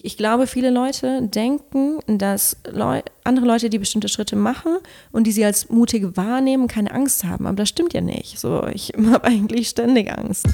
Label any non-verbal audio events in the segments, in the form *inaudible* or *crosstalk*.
Ich glaube, viele Leute denken, dass Leu andere Leute, die bestimmte Schritte machen und die sie als mutig wahrnehmen, keine Angst haben. Aber das stimmt ja nicht. So, ich *laughs* habe eigentlich ständig Angst.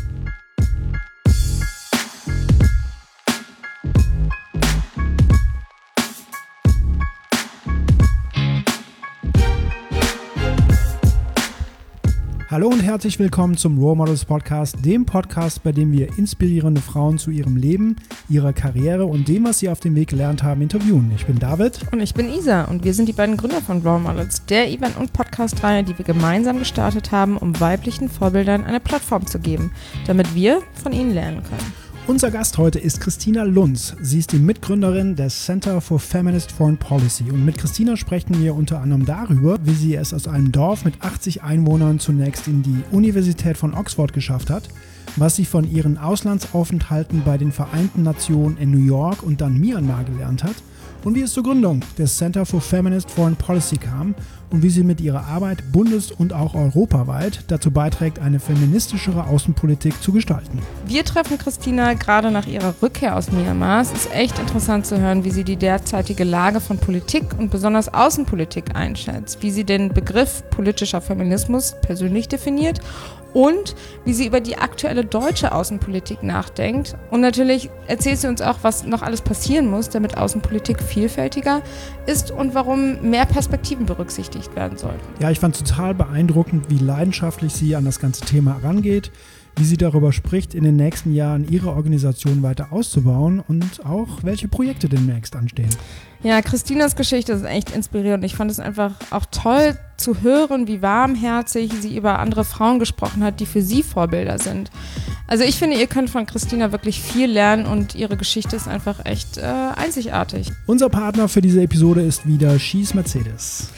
Hallo und herzlich willkommen zum Role Models Podcast, dem Podcast, bei dem wir inspirierende Frauen zu ihrem Leben, ihrer Karriere und dem, was sie auf dem Weg gelernt haben, interviewen. Ich bin David. Und ich bin Isa und wir sind die beiden Gründer von Role Models, der Event- und Podcast-Reihe, die wir gemeinsam gestartet haben, um weiblichen Vorbildern eine Plattform zu geben, damit wir von ihnen lernen können. Unser Gast heute ist Christina Lunz. Sie ist die Mitgründerin des Center for Feminist Foreign Policy. Und mit Christina sprechen wir unter anderem darüber, wie sie es aus einem Dorf mit 80 Einwohnern zunächst in die Universität von Oxford geschafft hat, was sie von ihren Auslandsaufenthalten bei den Vereinten Nationen in New York und dann Myanmar gelernt hat und wie es zur Gründung des Center for Feminist Foreign Policy kam und wie sie mit ihrer Arbeit bundes- und auch europaweit dazu beiträgt, eine feministischere Außenpolitik zu gestalten. Wir treffen Christina gerade nach ihrer Rückkehr aus Myanmar. Es ist echt interessant zu hören, wie sie die derzeitige Lage von Politik und besonders Außenpolitik einschätzt, wie sie den Begriff politischer Feminismus persönlich definiert und wie sie über die aktuelle deutsche Außenpolitik nachdenkt. Und natürlich erzählt sie uns auch, was noch alles passieren muss, damit Außenpolitik vielfältiger ist und warum mehr Perspektiven berücksichtigt werden sollten. Ja, ich fand total beeindruckend, wie leidenschaftlich sie an das ganze Thema herangeht wie sie darüber spricht, in den nächsten Jahren ihre Organisation weiter auszubauen und auch welche Projekte demnächst anstehen. Ja, Christinas Geschichte ist echt inspirierend. Ich fand es einfach auch toll zu hören, wie warmherzig sie über andere Frauen gesprochen hat, die für sie Vorbilder sind. Also ich finde, ihr könnt von Christina wirklich viel lernen und ihre Geschichte ist einfach echt äh, einzigartig. Unser Partner für diese Episode ist wieder Schieß Mercedes.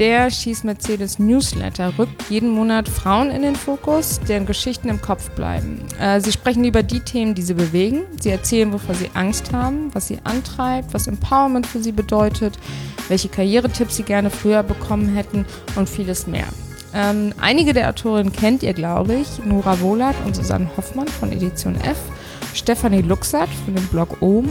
Der Schieß Mercedes Newsletter rückt jeden Monat Frauen in den Fokus, deren Geschichten im Kopf bleiben. Äh, sie sprechen über die Themen, die sie bewegen. Sie erzählen, wovor sie Angst haben, was sie antreibt, was Empowerment für sie bedeutet, welche Karrieretipps sie gerne früher bekommen hätten und vieles mehr. Ähm, einige der Autorinnen kennt ihr, glaube ich. Nora Wohlert und Susanne Hoffmann von Edition F, Stefanie Luxert von dem Blog Ohm,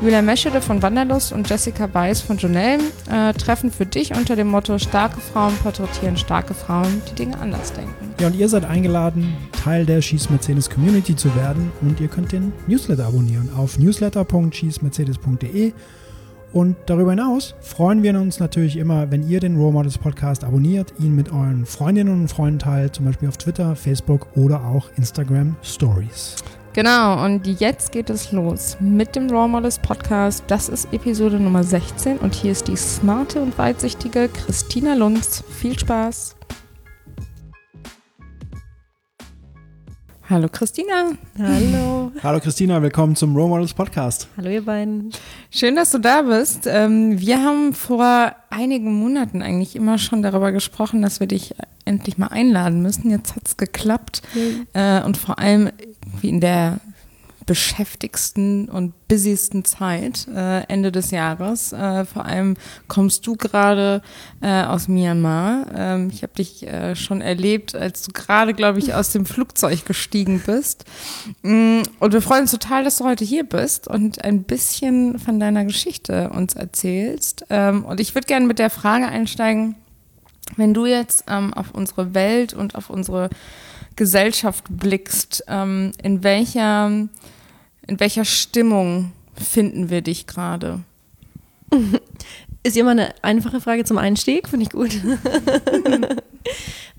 Julia Meschede von Wanderlust und Jessica Weiß von Jonelle äh, treffen für dich unter dem Motto Starke Frauen porträtieren starke Frauen, die Dinge anders denken. Ja, und ihr seid eingeladen, Teil der Schieß Mercedes Community zu werden und ihr könnt den Newsletter abonnieren auf newsletter.schießmercedes.de. Und darüber hinaus freuen wir uns natürlich immer, wenn ihr den Role Models Podcast abonniert, ihn mit euren Freundinnen und Freunden teilt, zum Beispiel auf Twitter, Facebook oder auch Instagram Stories. Genau, und jetzt geht es los mit dem Raw Models Podcast. Das ist Episode Nummer 16 und hier ist die smarte und weitsichtige Christina Lunz. Viel Spaß! Hallo Christina. Hallo. Hallo Christina, willkommen zum Raw Models Podcast. Hallo ihr beiden. Schön, dass du da bist. Ähm, wir haben vor einigen Monaten eigentlich immer schon darüber gesprochen, dass wir dich endlich mal einladen müssen. Jetzt hat es geklappt. Mhm. Und vor allem wie in der beschäftigsten und busysten Zeit äh, Ende des Jahres. Äh, vor allem kommst du gerade äh, aus Myanmar. Ähm, ich habe dich äh, schon erlebt, als du gerade, glaube ich, aus dem Flugzeug gestiegen bist. Mm, und wir freuen uns total, dass du heute hier bist und ein bisschen von deiner Geschichte uns erzählst. Ähm, und ich würde gerne mit der Frage einsteigen, wenn du jetzt ähm, auf unsere Welt und auf unsere Gesellschaft blickst, ähm, in welcher, in welcher Stimmung finden wir dich gerade? *laughs* Ist immer eine einfache Frage zum Einstieg, finde ich gut. *laughs*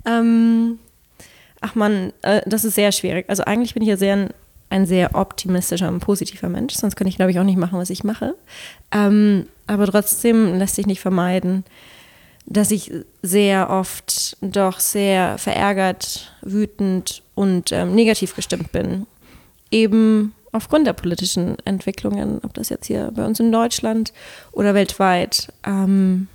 ähm, ach man, äh, das ist sehr schwierig. Also eigentlich bin ich ja sehr ein, ein sehr optimistischer und positiver Mensch, sonst könnte ich glaube ich auch nicht machen, was ich mache. Ähm, aber trotzdem lässt sich nicht vermeiden, dass ich sehr oft doch sehr verärgert, wütend und ähm, negativ gestimmt bin. Eben aufgrund der politischen Entwicklungen, ob das jetzt hier bei uns in Deutschland oder weltweit. Ähm,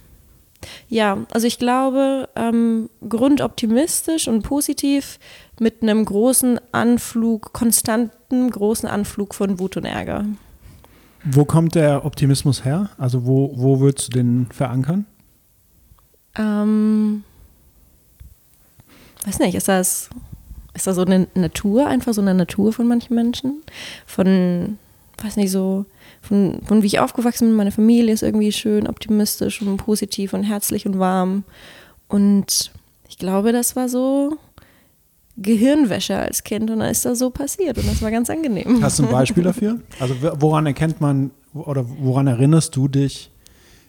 ja, also ich glaube, ähm, grundoptimistisch und positiv mit einem großen Anflug, konstanten großen Anflug von Wut und Ärger. Wo kommt der Optimismus her? Also wo, wo würdest du den verankern? Ähm, weiß nicht, ist das, ist das so eine Natur, einfach so eine Natur von manchen Menschen? Von weiß nicht, so von, von wie ich aufgewachsen bin, meine Familie ist irgendwie schön optimistisch und positiv und herzlich und warm. Und ich glaube, das war so Gehirnwäsche als Kind und dann ist das so passiert und das war ganz angenehm. Hast du ein Beispiel dafür? Also woran erkennt man oder woran erinnerst du dich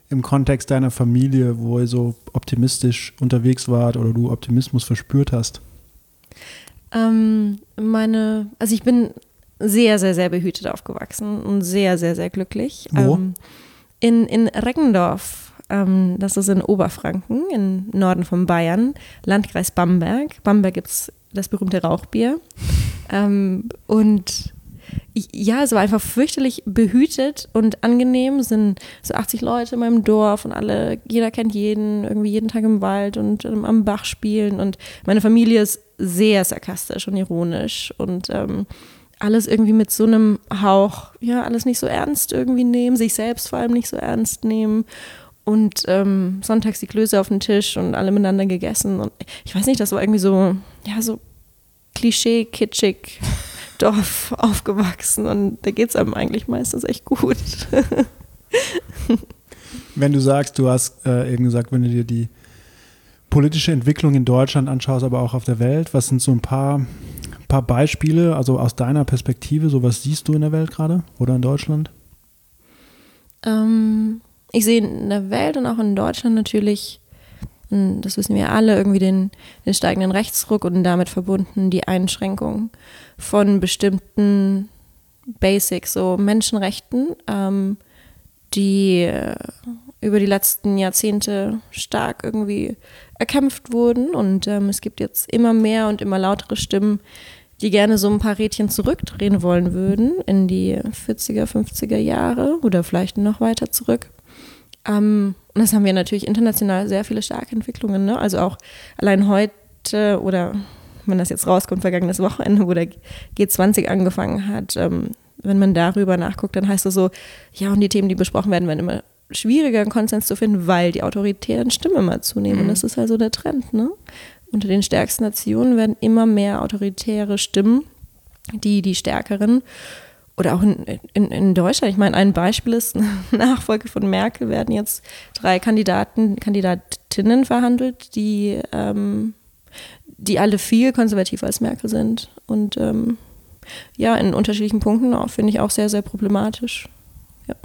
im Kontext deiner Familie, wo ihr so optimistisch unterwegs wart oder du Optimismus verspürt hast? Ähm, meine, also ich bin sehr, sehr, sehr behütet aufgewachsen und sehr, sehr, sehr glücklich. Wo? Ähm, in, in Reggendorf, ähm, das ist in Oberfranken, im Norden von Bayern, Landkreis Bamberg. Bamberg gibt es das berühmte Rauchbier. *laughs* ähm, und ja, es war einfach fürchterlich behütet und angenehm. Es sind so 80 Leute in meinem Dorf und alle, jeder kennt jeden, irgendwie jeden Tag im Wald und ähm, am Bach spielen. Und meine Familie ist sehr sarkastisch und ironisch und ähm, alles irgendwie mit so einem Hauch, ja, alles nicht so ernst irgendwie nehmen, sich selbst vor allem nicht so ernst nehmen. Und ähm, sonntags die Klöße auf den Tisch und alle miteinander gegessen. Und ich weiß nicht, das war irgendwie so, ja, so klischee, kitschig, Dorf aufgewachsen. Und da geht es einem eigentlich meistens echt gut. *laughs* wenn du sagst, du hast äh, eben gesagt, wenn du dir die politische Entwicklung in Deutschland anschaust, aber auch auf der Welt, was sind so ein paar paar Beispiele, also aus deiner Perspektive, so was siehst du in der Welt gerade oder in Deutschland? Ähm, ich sehe in der Welt und auch in Deutschland natürlich, das wissen wir alle, irgendwie den, den steigenden Rechtsruck und damit verbunden die Einschränkung von bestimmten Basics, so Menschenrechten, ähm, die äh, über die letzten Jahrzehnte stark irgendwie erkämpft wurden. Und ähm, es gibt jetzt immer mehr und immer lautere Stimmen, die gerne so ein paar Rädchen zurückdrehen wollen würden in die 40er, 50er Jahre oder vielleicht noch weiter zurück. Ähm, und das haben wir natürlich international sehr viele starke Entwicklungen. Ne? Also auch allein heute oder wenn das jetzt rauskommt, vergangenes Wochenende, wo der G20 angefangen hat, ähm, wenn man darüber nachguckt, dann heißt es so, ja, und die Themen, die besprochen werden, werden immer schwieriger, einen Konsens zu finden, weil die autoritären Stimmen immer zunehmen. Mhm. Das ist also der Trend. Ne? Unter den stärksten Nationen werden immer mehr autoritäre Stimmen, die die stärkeren. Oder auch in, in, in Deutschland, ich meine, ein Beispiel ist, *laughs* Nachfolge von Merkel werden jetzt drei Kandidaten, Kandidatinnen verhandelt, die, ähm, die alle viel konservativer als Merkel sind. Und ähm, ja, in unterschiedlichen Punkten auch, finde ich auch sehr, sehr problematisch. Ja.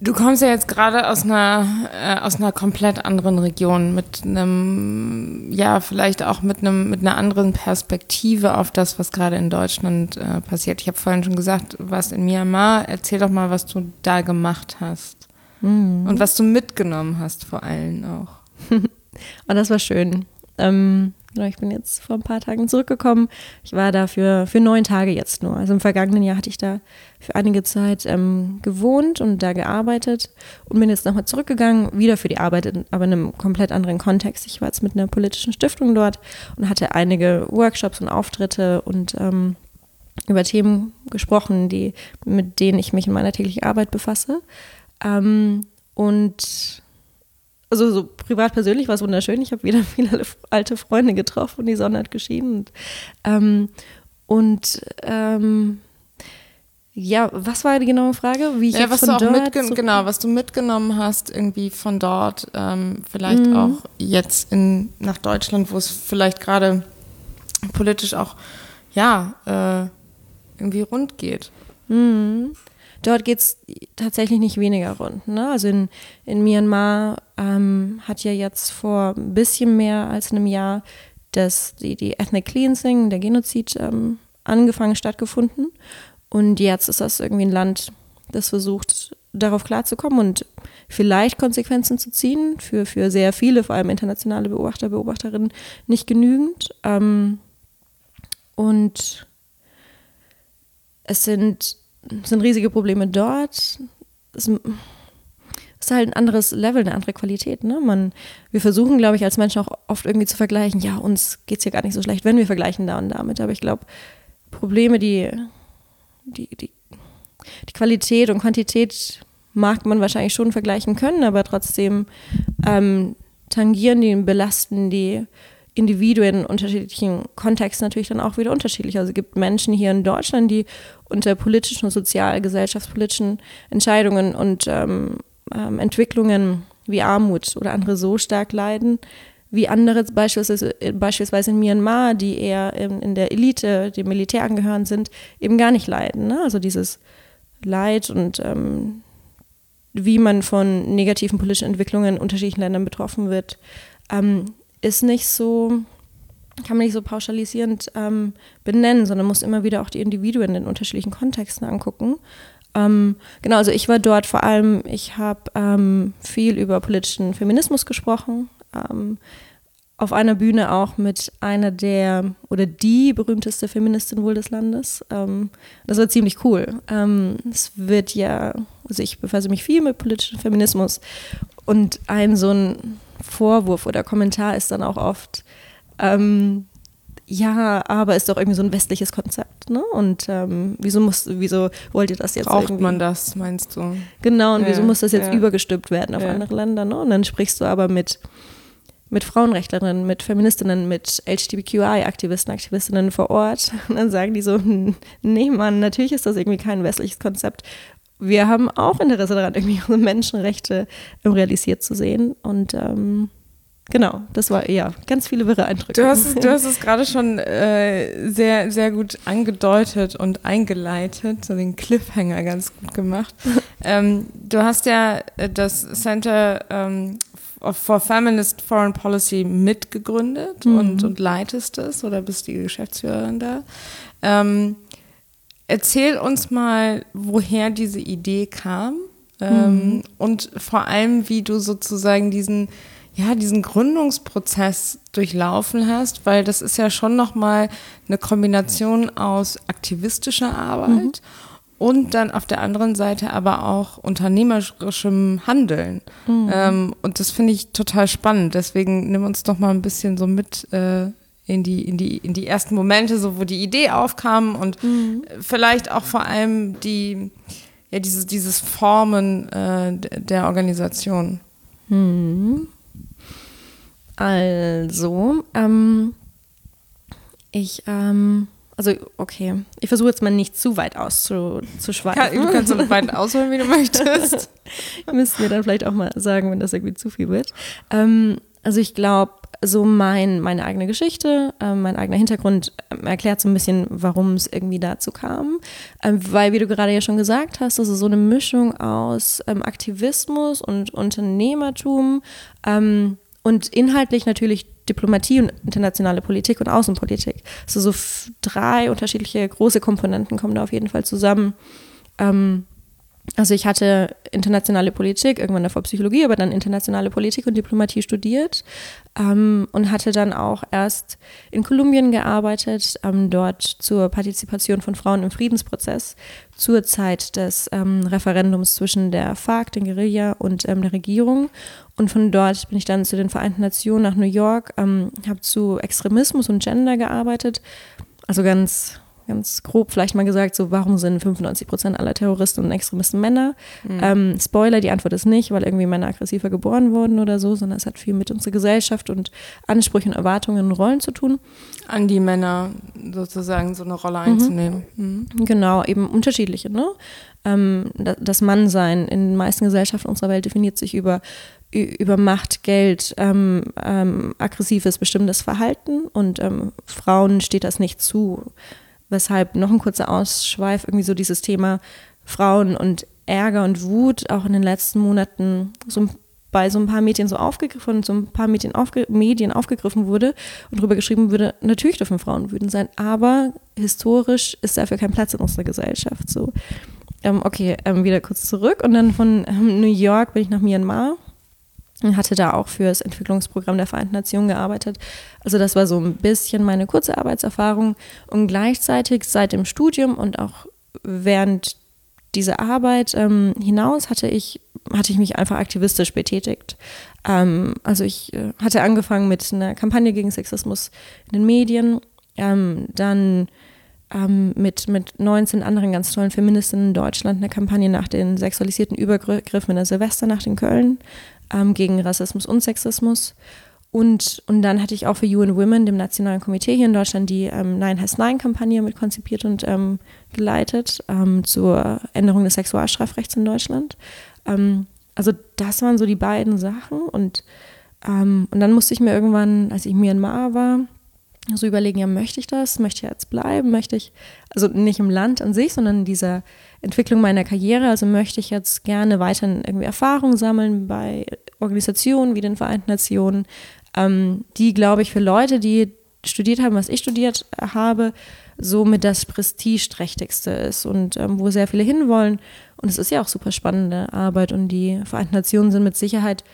Du kommst ja jetzt gerade aus einer, äh, aus einer komplett anderen Region mit einem, ja, vielleicht auch mit einem, mit einer anderen Perspektive auf das, was gerade in Deutschland äh, passiert. Ich habe vorhin schon gesagt, was in Myanmar. Erzähl doch mal, was du da gemacht hast. Mhm. Und was du mitgenommen hast, vor allem auch. Und *laughs* das war schön. Ähm, ich bin jetzt vor ein paar Tagen zurückgekommen. Ich war da für, für neun Tage jetzt nur. Also im vergangenen Jahr hatte ich da für einige Zeit ähm, gewohnt und da gearbeitet und bin jetzt nochmal zurückgegangen, wieder für die Arbeit, aber in einem komplett anderen Kontext. Ich war jetzt mit einer politischen Stiftung dort und hatte einige Workshops und Auftritte und ähm, über Themen gesprochen, die, mit denen ich mich in meiner täglichen Arbeit befasse. Ähm, und also so privat persönlich war es wunderschön. Ich habe wieder *laughs* viele alte Freunde getroffen und die Sonne hat geschienen. Und, ähm, und ähm, ja, was war die genaue Frage? Wie ich ja, was du auch dort genau, was du mitgenommen hast irgendwie von dort, ähm, vielleicht mhm. auch jetzt in nach Deutschland, wo es vielleicht gerade politisch auch ja äh, irgendwie rund geht. Mhm. Dort geht es tatsächlich nicht weniger rund. Ne? Also in, in Myanmar ähm, hat ja jetzt vor ein bisschen mehr als einem Jahr das, die, die Ethnic Cleansing, der Genozid, ähm, angefangen stattgefunden. Und jetzt ist das irgendwie ein Land, das versucht, darauf klarzukommen und vielleicht Konsequenzen zu ziehen. Für, für sehr viele, vor allem internationale Beobachter, Beobachterinnen, nicht genügend. Ähm, und es sind sind riesige Probleme dort. Es ist halt ein anderes Level, eine andere Qualität. Ne? Man, wir versuchen, glaube ich, als Menschen auch oft irgendwie zu vergleichen, ja, uns geht es hier gar nicht so schlecht, wenn wir vergleichen da und damit. Aber ich glaube, Probleme, die, die, die, die Qualität und Quantität mag man wahrscheinlich schon vergleichen können, aber trotzdem ähm, tangieren die, belasten die Individuen in unterschiedlichen Kontexten natürlich dann auch wieder unterschiedlich. Also es gibt Menschen hier in Deutschland, die unter politischen und sozial, gesellschaftspolitischen Entscheidungen und ähm, ähm, Entwicklungen wie Armut oder andere so stark leiden, wie andere beispielsweise, beispielsweise in Myanmar, die eher in, in der Elite, dem Militär angehören sind, eben gar nicht leiden. Ne? Also dieses Leid und ähm, wie man von negativen politischen Entwicklungen in unterschiedlichen Ländern betroffen wird, ähm, ist nicht so, kann man nicht so pauschalisierend ähm, benennen, sondern muss immer wieder auch die Individuen in unterschiedlichen Kontexten angucken. Ähm, genau, also ich war dort vor allem, ich habe ähm, viel über politischen Feminismus gesprochen, ähm, auf einer Bühne auch mit einer der oder die berühmteste Feministin wohl des Landes. Ähm, das war ziemlich cool. Ähm, es wird ja, also ich befasse mich viel mit politischem Feminismus und ein so ein Vorwurf oder Kommentar ist dann auch oft, ähm, ja, aber ist doch irgendwie so ein westliches Konzept, ne? Und ähm, wieso muss, wieso wollt ihr das jetzt Braucht irgendwie? man das, meinst du? Genau, und wieso Ja, muss das jetzt ja. übergestülpt werden auf Ja. andere Länder, ne? Und dann sprichst du aber mit, mit Frauenrechtlerinnen, mit Feministinnen, mit LGBTQI-Aktivisten, Aktivistinnen vor Ort. *laughs* Und dann sagen die so, "Hm, nee, Mann, natürlich ist das irgendwie kein westliches Konzept. Wir haben auch Interesse daran, irgendwie *laughs* unsere Menschenrechte ähm, realisiert zu sehen. Und ähm, genau, das war ja ganz viele wirre Eindrücke. Du hast, es- du *laughs* hast es gerade schon äh, sehr, sehr gut angedeutet und eingeleitet, so den Cliffhanger ganz gut gemacht. *laughs* ähm, du hast ja äh, das Center ähm, for Feminist Foreign Policy mitgegründet und, und leitest es oder bist die Geschäftsführerin da. Ähm, erzähl uns mal, woher diese Idee kam ähm, und vor allem, wie du sozusagen diesen ja, diesen Gründungsprozess durchlaufen hast, weil das ist ja schon nochmal eine Kombination aus aktivistischer Arbeit und dann auf der anderen Seite aber auch unternehmerischem Handeln. Ähm, und das finde ich total spannend. Deswegen nimm uns doch mal ein bisschen so mit äh, in, die, in, die, in die ersten Momente, so wo die Idee aufkam und vielleicht auch vor allem die, ja, dieses, dieses Formen äh, der Organisation. Hm. Also, ähm, ich, ähm, also okay, ich versuche jetzt mal nicht zu weit auszuschweifen. Du kannst so *laughs* weit ausholen, wie du möchtest. *laughs* Müsst mir dann vielleicht auch mal sagen, wenn das irgendwie zu viel wird. Ähm, also ich glaube, so mein, meine eigene Geschichte, ähm, mein eigener Hintergrund ähm, erklärt so ein bisschen, warum es irgendwie dazu kam. Ähm, weil, wie du gerade ja schon gesagt hast, das ist so eine Mischung aus ähm, Aktivismus und Unternehmertum ähm, und inhaltlich natürlich Diplomatie und internationale Politik und Außenpolitik. Also so drei unterschiedliche große Komponenten kommen da auf jeden Fall zusammen. Ähm, also ich hatte internationale Politik, irgendwann davor Psychologie, aber dann internationale Politik und Diplomatie studiert ähm, und hatte dann auch erst in Kolumbien gearbeitet, ähm, dort zur Partizipation von Frauen im Friedensprozess zur Zeit des ähm, Referendums zwischen der FARC, den Guerilla und ähm, der Regierung. Und von dort bin ich dann zu den Vereinten Nationen nach New York, ähm, habe zu Extremismus und Gender gearbeitet, also ganz ganz grob vielleicht mal gesagt, so warum sind 95 Prozent aller Terroristen und Extremisten Männer? Ähm, Spoiler, die Antwort ist nicht, weil irgendwie Männer aggressiver geboren wurden oder so, sondern es hat viel mit unserer Gesellschaft und Ansprüchen, Erwartungen und Rollen zu tun. An die Männer sozusagen so eine Rolle einzunehmen. Mhm. Genau, eben unterschiedliche. Ne? Ähm, da- das Mannsein in den meisten Gesellschaften unserer Welt definiert sich über, über Macht, Geld, ähm, ähm, aggressives, bestimmtes Verhalten und ähm, Frauen steht das nicht zu. Weshalb noch ein kurzer Ausschweif, irgendwie so dieses Thema Frauen und Ärger und Wut auch in den letzten Monaten so bei so ein paar Medien so aufgegriffen, so ein paar Medien, aufge, Medien aufgegriffen wurde und darüber geschrieben wurde, natürlich dürfen Frauen wütend sein, aber historisch ist dafür kein Platz in unserer Gesellschaft. So, ähm, okay, ähm, wieder kurz zurück und dann von ähm, New York bin ich nach Myanmar hatte da auch für das Entwicklungsprogramm der Vereinten Nationen gearbeitet. Also das war so ein bisschen meine kurze Arbeitserfahrung und gleichzeitig seit dem Studium und auch während dieser Arbeit ähm, hinaus hatte ich, hatte ich mich einfach aktivistisch betätigt. Ähm, also ich äh, hatte angefangen mit einer Kampagne gegen Sexismus in den Medien, ähm, dann ähm, mit, mit 19 anderen ganz tollen Feministinnen in Deutschland eine Kampagne nach den sexualisierten Übergriffen in der Silvesternacht in Köln ähm, gegen Rassismus und Sexismus. Und, und dann hatte ich auch für UN Women, dem Nationalen Komitee hier in Deutschland, die ähm, Nine Has Nine-Kampagne mit konzipiert und ähm, geleitet ähm, zur Änderung des Sexualstrafrechts in Deutschland. Ähm, also das waren so die beiden Sachen. Und, ähm, und dann musste ich mir irgendwann, als ich in Myanmar war, so überlegen, ja, möchte ich das? Möchte ich jetzt bleiben? Möchte ich, also nicht im Land an sich, sondern in dieser Entwicklung meiner Karriere, also möchte ich jetzt gerne weiterhin irgendwie Erfahrung sammeln bei Organisationen wie den Vereinten Nationen, ähm, die, glaube ich, für Leute, die studiert haben, was ich studiert habe, somit das prestigeträchtigste ist und ähm, wo sehr viele hinwollen. Und es ist ja auch super spannende Arbeit und die Vereinten Nationen sind mit Sicherheit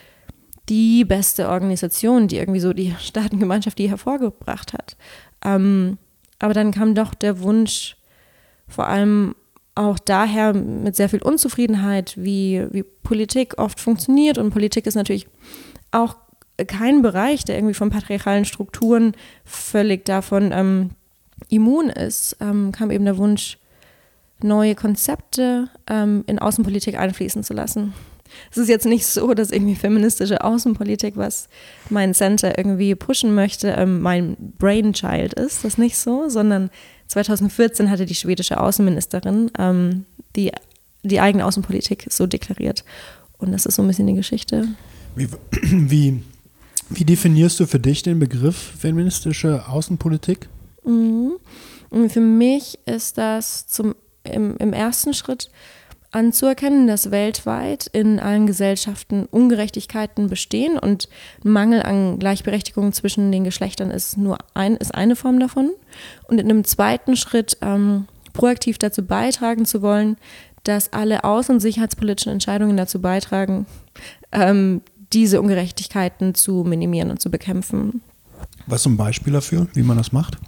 die beste Organisation, die irgendwie so die *laughs* Staatengemeinschaft die hervorgebracht hat. Ähm, aber dann kam doch der Wunsch, vor allem auch daher mit sehr viel Unzufriedenheit, wie, wie Politik oft funktioniert. Und Politik ist natürlich auch kein Bereich, der irgendwie von patriarchalen Strukturen völlig davon ähm, immun ist, ähm, kam eben der Wunsch, neue Konzepte ähm, in Außenpolitik einfließen zu lassen. Es ist jetzt nicht so, dass irgendwie feministische Außenpolitik, was mein Center irgendwie pushen möchte, ähm, mein Brainchild ist. Das ist nicht so, sondern 2014 hatte die schwedische Außenministerin ähm, die, die eigene Außenpolitik so deklariert. Und das ist so ein bisschen die Geschichte. Wie, *clears throat* wie, wie definierst du für dich den Begriff feministische Außenpolitik? Mhm. Für mich ist das zum, im, im ersten Schritt anzuerkennen, dass weltweit in allen Gesellschaften Ungerechtigkeiten bestehen und Mangel an Gleichberechtigung zwischen den Geschlechtern ist nur ein, ist eine Form davon. Und in einem zweiten Schritt ähm, proaktiv dazu beitragen zu wollen, dass alle außen- und sicherheitspolitischen Entscheidungen dazu beitragen, ähm, diese Ungerechtigkeiten zu minimieren und zu bekämpfen. Was ist ein Beispiel dafür, wie man das macht?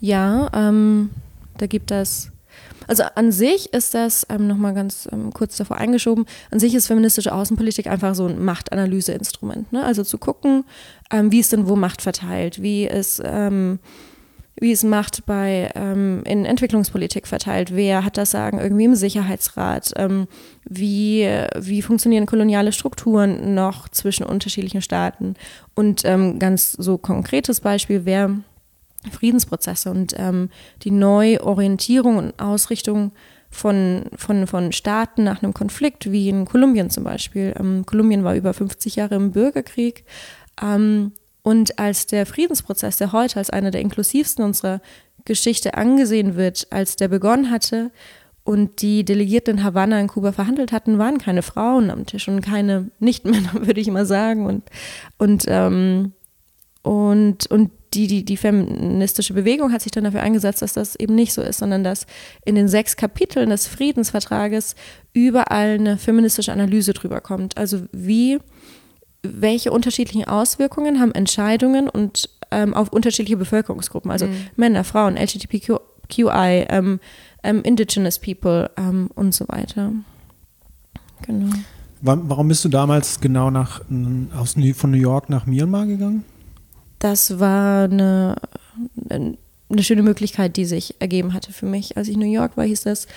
Ja, ähm, da gibt es also an sich ist das, ähm, nochmal ganz ähm, kurz davor eingeschoben, an sich ist feministische Außenpolitik einfach so ein Machtanalyseinstrument. Ne? Also zu gucken, ähm, wie ist denn wo Macht verteilt, wie ist, ähm, wie ist Macht bei, ähm, in Entwicklungspolitik verteilt, wer hat das Sagen irgendwie im Sicherheitsrat, ähm, wie, wie funktionieren koloniale Strukturen noch zwischen unterschiedlichen Staaten und ganz so konkretes Beispiel, wer Friedensprozesse und ähm, die Neuorientierung und Ausrichtung von, von, von Staaten nach einem Konflikt, wie in Kolumbien zum Beispiel. Ähm, Kolumbien war über 50 Jahre im Bürgerkrieg. Ähm, und als der Friedensprozess, der heute als einer der inklusivsten unserer Geschichte angesehen wird, als der begonnen hatte und die Delegierten in Havanna in Kuba verhandelt hatten, waren keine Frauen am Tisch und keine Nichtmänner, *laughs* würde ich mal sagen. Und, und, ähm, und, und die, die, die feministische Bewegung hat sich dann dafür eingesetzt, dass das eben nicht so ist, sondern dass in den sechs Kapiteln des Friedensvertrages überall eine feministische Analyse drüber kommt. Also wie, welche unterschiedlichen Auswirkungen haben Entscheidungen und ähm, auf unterschiedliche Bevölkerungsgruppen, also mhm. Männer, Frauen, LGBTQI, ähm, ähm, Indigenous People ähm, und so weiter. Genau. Warum bist du damals genau nach, aus, von New York nach Myanmar gegangen? Das war eine, eine schöne Möglichkeit, die sich ergeben hatte für mich. Als ich in New York war, hieß das,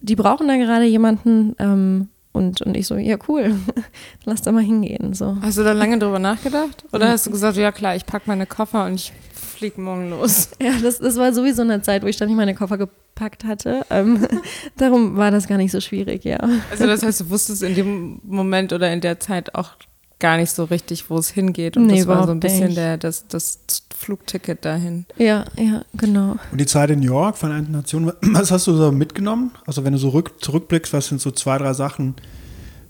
die brauchen da gerade jemanden. Ähm, und, und ich so, ja, cool, *laughs* lass da mal hingehen. So. Hast du da lange drüber nachgedacht? Oder hast du gesagt, ja klar, ich packe meine Koffer und ich fliege morgen los? *laughs* Ja, das, das war sowieso eine Zeit, wo ich dann nicht meine Koffer gepackt hatte. Ähm, *laughs* darum war das gar nicht so schwierig, ja. Also das heißt, du wusstest in dem Moment oder in der Zeit auch gar nicht so richtig, wo es hingeht. Und nee, das war so ein bisschen der, das, das Flugticket dahin. Ja, ja, genau. Und die Zeit in New York, Vereinten Nationen, *clears throat* was hast du so mitgenommen? Also wenn du so rück, zurückblickst, was sind so zwei, drei Sachen,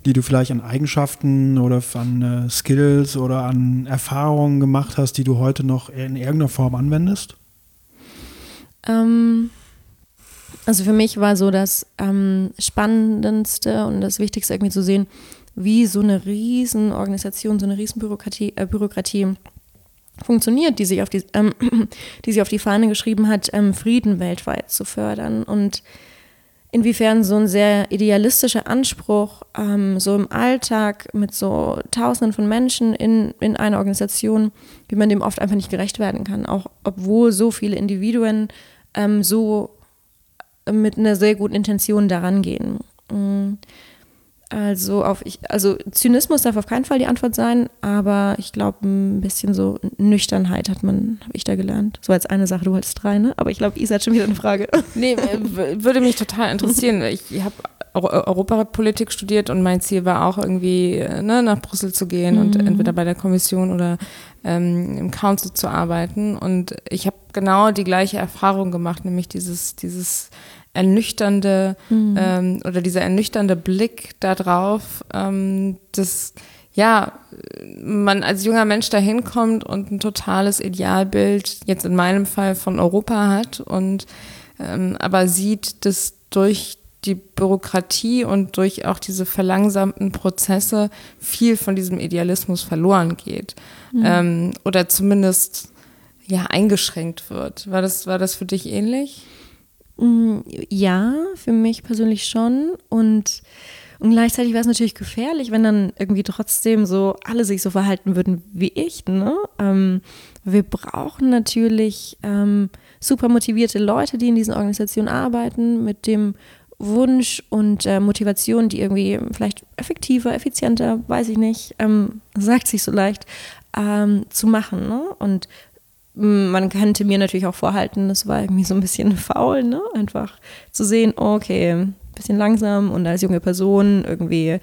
die du vielleicht an Eigenschaften oder an äh, Skills oder an Erfahrungen gemacht hast, die du heute noch in irgendeiner Form anwendest? Ähm, also für mich war so das ähm, Spannendste und das Wichtigste irgendwie zu sehen, wie so eine Riesenorganisation, so eine Riesenbürokratie äh, Bürokratie funktioniert, die sich auf die, ähm, *clears throat* die sich auf die Fahne geschrieben hat, ähm, Frieden weltweit zu fördern und inwiefern so ein sehr idealistischer Anspruch, ähm, so im Alltag mit so Tausenden von Menschen in, in einer Organisation, wie man dem oft einfach nicht gerecht werden kann, auch obwohl so viele Individuen ähm, so mit einer sehr guten Intention daran gehen. Mm. Also auf ich, also Zynismus darf auf keinen Fall die Antwort sein, aber ich glaube ein bisschen so Nüchternheit hat man, habe ich da gelernt. So als eine Sache, du wolltest drei, ne? Aber ich glaube, Isa hat schon wieder eine Frage. *laughs* Nee, äh, würde mich total interessieren. Ich habe Europapolitik studiert und mein Ziel war auch irgendwie äh, ne, nach Brüssel zu gehen mhm. und entweder bei der Kommission oder ähm, im Council zu arbeiten. Und ich habe genau die gleiche Erfahrung gemacht, nämlich dieses, dieses ernüchternde mhm. ähm, oder dieser ernüchternde Blick darauf, ähm, dass ja, man als junger Mensch da hinkommt und ein totales Idealbild, jetzt in meinem Fall von Europa hat und ähm, aber sieht, dass durch die Bürokratie und durch auch diese verlangsamten Prozesse viel von diesem Idealismus verloren geht. Mhm. Ähm, oder zumindest ja eingeschränkt wird. War das, war das für dich ähnlich? Mm, ja, für mich persönlich schon. Und, und gleichzeitig war es natürlich gefährlich, wenn dann irgendwie trotzdem so alle sich so verhalten würden wie ich. Ne? Ähm, wir brauchen natürlich ähm, super motivierte Leute, die in diesen Organisationen arbeiten, mit dem Wunsch und äh, Motivation, die irgendwie vielleicht effektiver, effizienter, weiß ich nicht, ähm, sagt sich so leicht, ähm, zu machen. Ne? Und man könnte mir natürlich auch vorhalten, das war irgendwie so ein bisschen *laughs* faul, ne? Einfach zu sehen, okay, ein bisschen langsam und als junge Person irgendwie äh,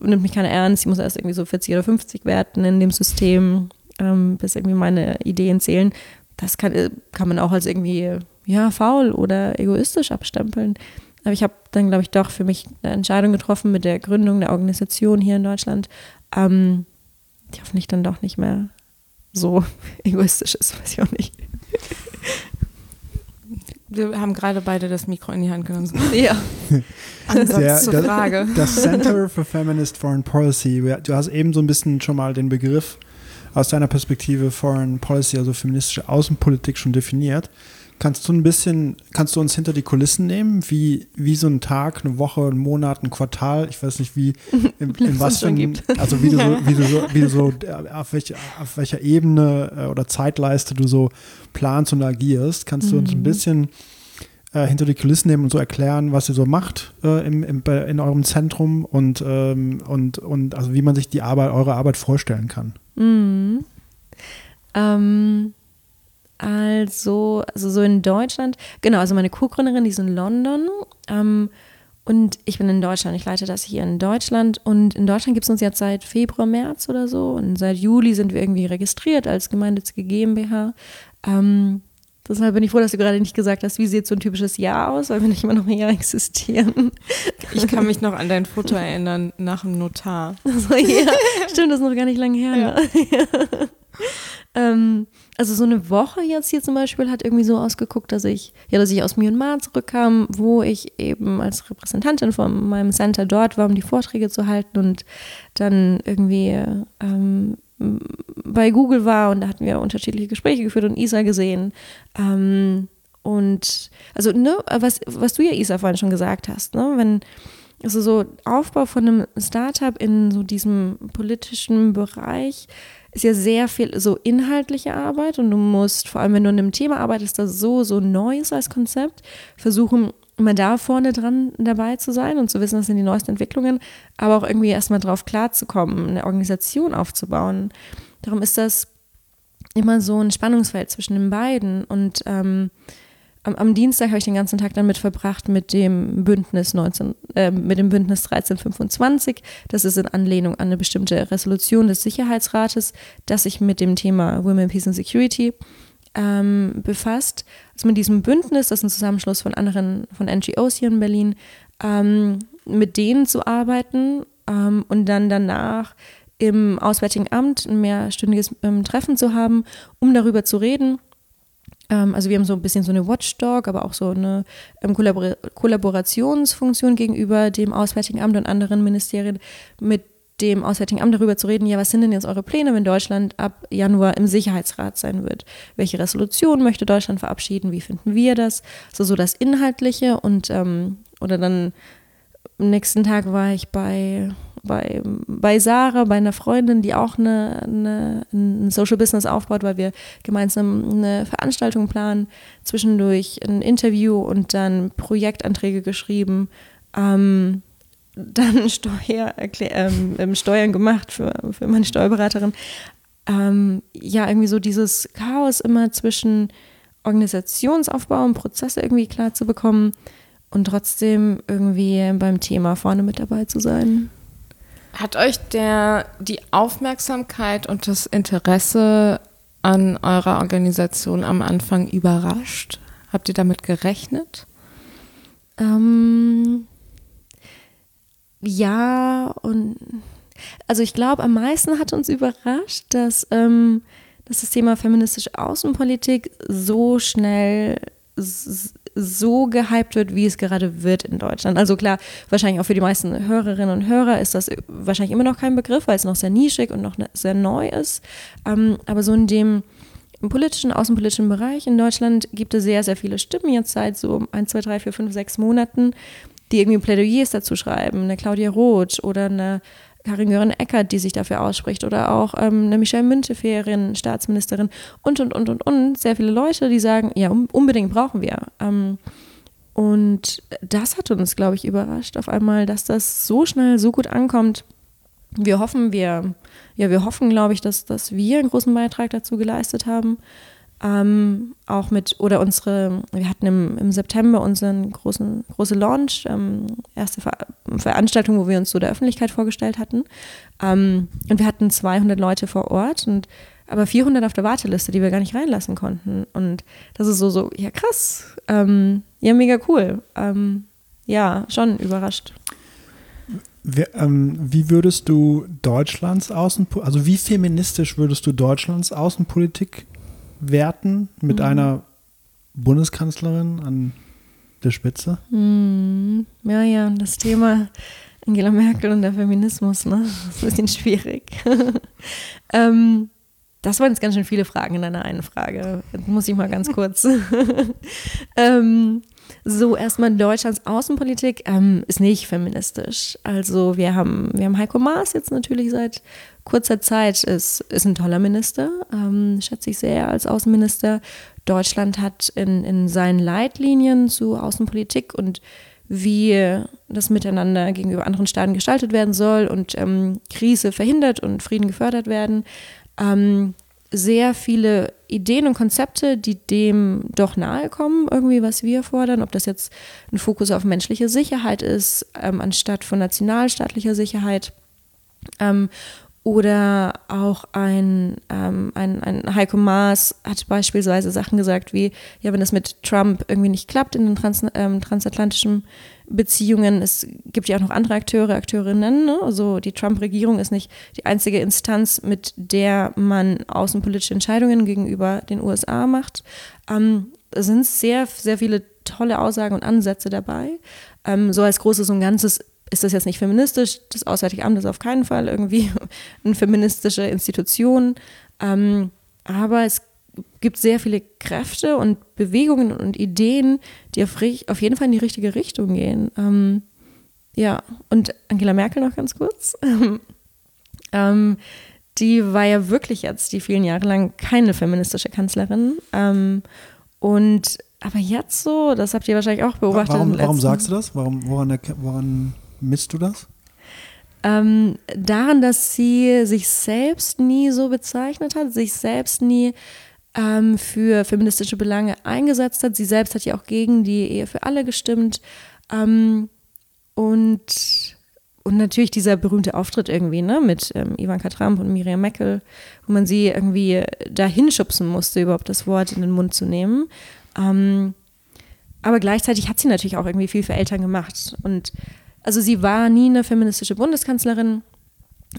nimmt mich keiner ernst, ich muss erst irgendwie so 40 oder 50 werden in dem System, ähm, bis irgendwie meine Ideen zählen. Das kann, äh, kann man auch als irgendwie, ja, faul oder egoistisch abstempeln. Aber ich habe dann, glaube ich, doch für mich eine Entscheidung getroffen mit der Gründung der Organisation hier in Deutschland, ähm, die hoffentlich dann doch nicht mehr so *laughs* egoistisch ist, weiß ich auch nicht. Wir haben gerade beide das Mikro in die Hand genommen. *laughs* Ja. Ansatz zur Frage. Das, das Center for Feminist Foreign Policy. Du hast eben so ein bisschen schon mal den Begriff aus deiner Perspektive Foreign Policy, also feministische Außenpolitik, schon definiert. Kannst du ein bisschen, kannst du uns hinter die Kulissen nehmen, wie, wie so ein Tag, eine Woche, ein Monat, ein Quartal, ich weiß nicht, wie, *laughs* in, in was für ein, also wie du so, wie du so, wie du so auf, welche, auf welcher Ebene äh, oder Zeitleiste du so planst und agierst. Kannst du uns ein mhm. bisschen äh, hinter die Kulissen nehmen und so erklären, was ihr so macht äh, im, im, in eurem Zentrum und, ähm, und, und also wie man sich die Arbeit, eure Arbeit vorstellen kann? Mhm. Ähm also, also so in Deutschland, genau, also meine Co-Gründerin, die ist in London ähm, und ich bin in Deutschland. Ich leite das hier in Deutschland und in Deutschland gibt es uns jetzt seit Februar, März oder so und seit Juli sind wir irgendwie registriert als gemeinnützige GmbH. Ähm, Deshalb bin ich froh, dass du gerade nicht gesagt hast, wie sieht so ein typisches Jahr aus, weil wir nicht immer noch ein Jahr existieren. Ich kann mich *laughs* noch an dein Foto erinnern, nach dem Notar. Also, ja, stimmt, das ist noch gar nicht lange her. Ja. Ne? ja. *laughs* ähm, also so eine Woche jetzt hier zum Beispiel hat irgendwie so ausgeguckt, dass ich, ja, dass ich aus Myanmar zurückkam, wo ich eben als Repräsentantin von meinem Center dort war, um die Vorträge zu halten und dann irgendwie ähm, bei Google war und da hatten wir unterschiedliche Gespräche geführt und Isa gesehen. Ähm, und also, ne, was, was du ja, Isa, vorhin schon gesagt hast, ne, wenn, also so Aufbau von einem Startup in so diesem politischen Bereich, ist ja sehr viel so inhaltliche Arbeit und du musst, vor allem wenn du an einem Thema arbeitest, das so, so neu ist als Konzept, versuchen, immer da vorne dran dabei zu sein und zu wissen, was sind die neuesten Entwicklungen, aber auch irgendwie erstmal drauf klarzukommen, eine Organisation aufzubauen. Darum ist das immer so ein Spannungsfeld zwischen den beiden und ähm, am, am Dienstag habe ich den ganzen Tag damit verbracht mit dem Bündnis 19, äh, mit dem Bündnis 1325. Das ist in Anlehnung an eine bestimmte Resolution des Sicherheitsrates, das sich mit dem Thema Women, Peace and Security ähm, befasst. Also mit diesem Bündnis, das ist ein Zusammenschluss von anderen, von NGOs hier in Berlin, ähm, mit denen zu arbeiten ähm, und dann danach im Auswärtigen Amt ein mehrstündiges ähm, Treffen zu haben, um darüber zu reden ähm, also wir haben so ein bisschen so eine Watchdog, aber auch so eine ähm, Kollabor Kollaborationsfunktion gegenüber dem Auswärtigen Amt und anderen Ministerien mit dem Auswärtigen Amt darüber zu reden, ja, was sind denn jetzt eure Pläne, wenn Deutschland ab Januar im Sicherheitsrat sein wird? Welche Resolution möchte Deutschland verabschieden? Wie finden wir das? Also so das Inhaltliche und ähm, oder dann am nächsten Tag war ich bei bei, bei Sarah, bei einer Freundin, die auch eine, eine, ein Social Business aufbaut, weil wir gemeinsam eine Veranstaltung planen, zwischendurch ein Interview und dann Projektanträge geschrieben. Ähm, dann *laughs* Steuer, ähm, ähm, Steuern gemacht für, für meine Steuerberaterin. Ähm, ja, irgendwie so dieses Chaos immer zwischen Organisationsaufbau und Prozesse irgendwie klar zu bekommen und trotzdem irgendwie beim Thema vorne mit dabei zu sein. Hat euch der, die Aufmerksamkeit und das Interesse an eurer Organisation am Anfang überrascht? Habt ihr damit gerechnet? Ähm, ja, und also ich glaube, am meisten hat uns überrascht, dass, ähm, dass das Thema feministische Außenpolitik so schnell so gehypt wird, wie es gerade wird in Deutschland. Also klar, wahrscheinlich auch für die meisten Hörerinnen und Hörer ist das wahrscheinlich immer noch kein Begriff, weil es noch sehr nischig und noch ne, sehr neu ist. Ähm, aber so in dem im politischen, außenpolitischen Bereich in Deutschland gibt es sehr, sehr viele Stimmen jetzt seit so ein, zwei, drei, vier, fünf, sechs Monaten, die irgendwie Plädoyers dazu schreiben. Eine Claudia Roth oder eine Karin Gören-Eckert, die sich dafür ausspricht, oder auch ähm, eine Michelle Müntefering, Staatsministerin und, und, und, und, und. Sehr viele Leute, die sagen, ja, unbedingt brauchen wir. Ähm, und das hat uns, glaube ich, überrascht auf einmal, dass das so schnell, so gut ankommt. Wir hoffen, wir, ja, wir hoffen, glaube ich, dass, dass wir einen großen Beitrag dazu geleistet haben. Ähm, auch mit, oder unsere, wir hatten im, im September unseren großen, große Launch, ähm, erste Ver Veranstaltung, wo wir uns so der Öffentlichkeit vorgestellt hatten. Ähm, und wir hatten 200 Leute vor Ort und aber 400 auf der Warteliste, die wir gar nicht reinlassen konnten. Und das ist so, so, ja krass, ähm, ja mega cool. Ähm, ja, schon überrascht. Wie, ähm, wie, würdest du Deutschlands Außenpolitik, also wie feministisch würdest du Deutschlands Außenpolitik werten mit mhm. einer Bundeskanzlerin an der Spitze? Mhm. Ja, ja, das Thema Angela Merkel und der Feminismus, ne? Das ist ein bisschen schwierig. *laughs* ähm, das waren jetzt ganz schön viele Fragen in einer einen Frage. Jetzt muss ich mal ganz kurz. *laughs* ähm, so, erstmal Deutschlands Außenpolitik ähm, ist nicht feministisch. Also wir haben, wir haben Heiko Maas jetzt natürlich seit kurzer Zeit, ist, ist ein toller Minister, ähm, schätze ich sehr als Außenminister. Deutschland hat in, in seinen Leitlinien zu Außenpolitik und wie das Miteinander gegenüber anderen Staaten gestaltet werden soll und ähm, Krise verhindert und Frieden gefördert werden, ähm, sehr viele Ideen und Konzepte, die dem doch nahe kommen, irgendwie, was wir fordern, ob das jetzt ein Fokus auf menschliche Sicherheit ist, ähm, anstatt von nationalstaatlicher Sicherheit. Ähm, oder auch ein, ähm, ein, ein Heiko Maas hat beispielsweise Sachen gesagt wie, ja, wenn das mit Trump irgendwie nicht klappt in den Trans ähm, transatlantischen Beziehungen, es gibt ja auch noch andere Akteure, Akteurinnen, ne? also die Trump-Regierung ist nicht die einzige Instanz, mit der man außenpolitische Entscheidungen gegenüber den USA macht. Ähm, es sind sehr, sehr viele tolle Aussagen und Ansätze dabei. Ähm, so als großes und Ganzes ist das jetzt nicht feministisch. Das Auswärtige Amt ist auf keinen Fall irgendwie *laughs* eine feministische Institution. Ähm, aber es gibt sehr viele Kräfte und Bewegungen und Ideen, die auf, auf jeden Fall in die richtige Richtung gehen. Ähm, ja, und Angela Merkel noch ganz kurz. *laughs* ähm, die war ja wirklich jetzt die vielen Jahre lang keine feministische Kanzlerin. Ähm, und aber jetzt so, das habt ihr wahrscheinlich auch beobachtet. Warum, warum sagst du das? Warum, woran, woran misst du das? Ähm, daran, dass sie sich selbst nie so bezeichnet hat, sich selbst nie ähm, für feministische Belange eingesetzt hat. Sie selbst hat ja auch gegen die Ehe für alle gestimmt. Ähm, und, und natürlich dieser berühmte Auftritt irgendwie ne, mit ähm, Ivanka Trump und Miriam Meckel, wo man sie irgendwie dahin schubsen musste, überhaupt das Wort in den Mund zu nehmen. Ähm, aber gleichzeitig hat sie natürlich auch irgendwie viel für Eltern gemacht. Und also sie war nie eine feministische Bundeskanzlerin,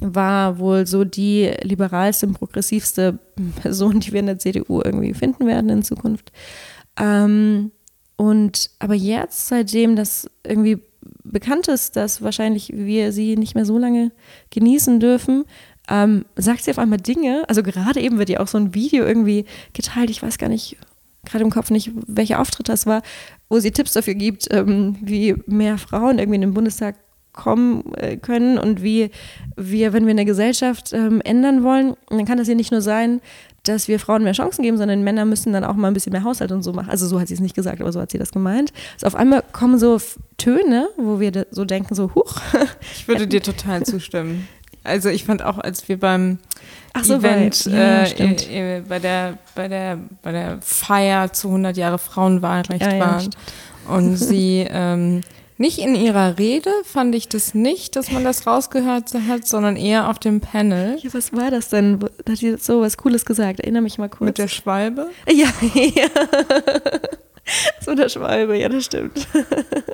war wohl so die liberalste und progressivste Person, die wir in der CDU irgendwie finden werden in Zukunft. Ähm, und aber jetzt, seitdem das irgendwie bekannt ist, dass wahrscheinlich wir sie nicht mehr so lange genießen dürfen, ähm, sagt sie auf einmal Dinge. Also gerade eben wird ja auch so ein Video irgendwie geteilt. Ich weiß gar nicht, gerade im Kopf nicht, welcher Auftritt das war, wo sie Tipps dafür gibt, ähm, wie mehr Frauen irgendwie in den Bundestag kommen äh, können und wie wir, wenn wir eine Gesellschaft ähm, ändern wollen, dann kann das ja nicht nur sein, dass wir Frauen mehr Chancen geben, sondern Männer müssen dann auch mal ein bisschen mehr Haushalt und so machen. Also so hat sie es nicht gesagt, aber so hat sie das gemeint. Also auf einmal kommen so Töne, wo wir so denken, so huch. Ich würde *laughs* dir total zustimmen. Also ich fand auch, als wir beim Ach so, Event ja, äh, äh, bei der bei der bei der Feier zu 100 Jahre Frauenwahlrecht Ja, ja, waren stimmt. und *laughs* sie ähm, nicht in ihrer Rede fand ich das nicht, dass man das rausgehört hat, sondern eher auf dem Panel Ja, was war das denn? Da hat sie so was Cooles gesagt. Erinnere mich mal kurz. mit der Schwalbe. ja, *laughs* ja. so der Schwalbe, ja, das stimmt.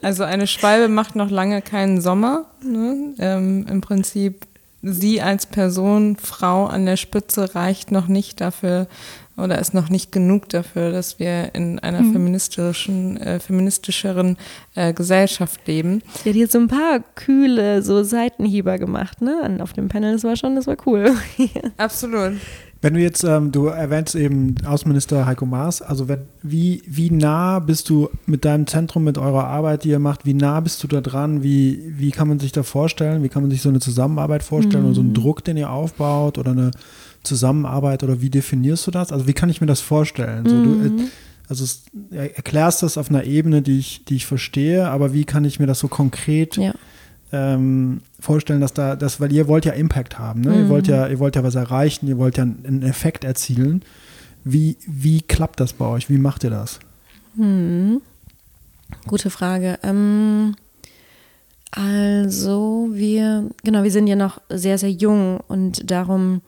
Also eine Schwalbe macht noch lange keinen Sommer. Ne? Ähm, Im Prinzip sie als Person, Frau an der Spitze reicht noch nicht dafür oder ist noch nicht genug dafür, dass wir in einer feministischen, äh, feministischeren äh, Gesellschaft leben. Sie hat jetzt so ein paar kühle so Seitenhieber gemacht, ne? Auf dem Panel, das war schon, das war cool. *laughs* Absolut. Wenn du jetzt, ähm, du erwähnst eben Außenminister Heiko Maas, also wenn, wie, wie nah bist du mit deinem Zentrum, mit eurer Arbeit, die ihr macht, wie nah bist du da dran? Wie, wie kann man sich da vorstellen? Wie kann man sich so eine Zusammenarbeit vorstellen oder so einen Druck, den ihr aufbaut oder eine Zusammenarbeit oder wie definierst du das? Also wie kann ich mir das vorstellen? So, du, äh, also es, er- erklärst das auf einer Ebene, die ich, die ich verstehe, aber wie kann ich mir das so konkret ja. Ähm, vorstellen, dass da, das, weil ihr wollt ja Impact haben, ne? Ihr wollt ja, ihr wollt ja was erreichen, ihr wollt ja einen, einen Effekt erzielen. Wie, wie klappt das bei euch? Wie macht ihr das? Hm. Gute Frage. Ähm, also wir, genau, wir sind ja noch sehr, sehr jung und darum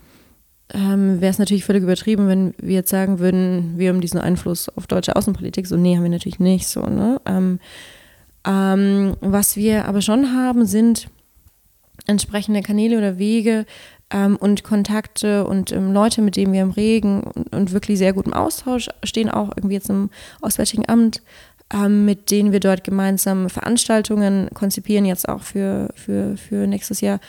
ähm, wäre es natürlich völlig übertrieben, wenn wir jetzt sagen würden, wir haben diesen Einfluss auf deutsche Außenpolitik. So, nee, haben wir natürlich nicht so. Ne? Ähm, was wir aber schon haben, sind entsprechende Kanäle oder Wege ähm, und Kontakte und ähm, Leute, mit denen wir im Regen und, und wirklich sehr gut im Austausch stehen, auch irgendwie jetzt im Auswärtigen Amt, ähm, mit denen wir dort gemeinsam Veranstaltungen konzipieren, jetzt auch für, für, für nächstes Jahr.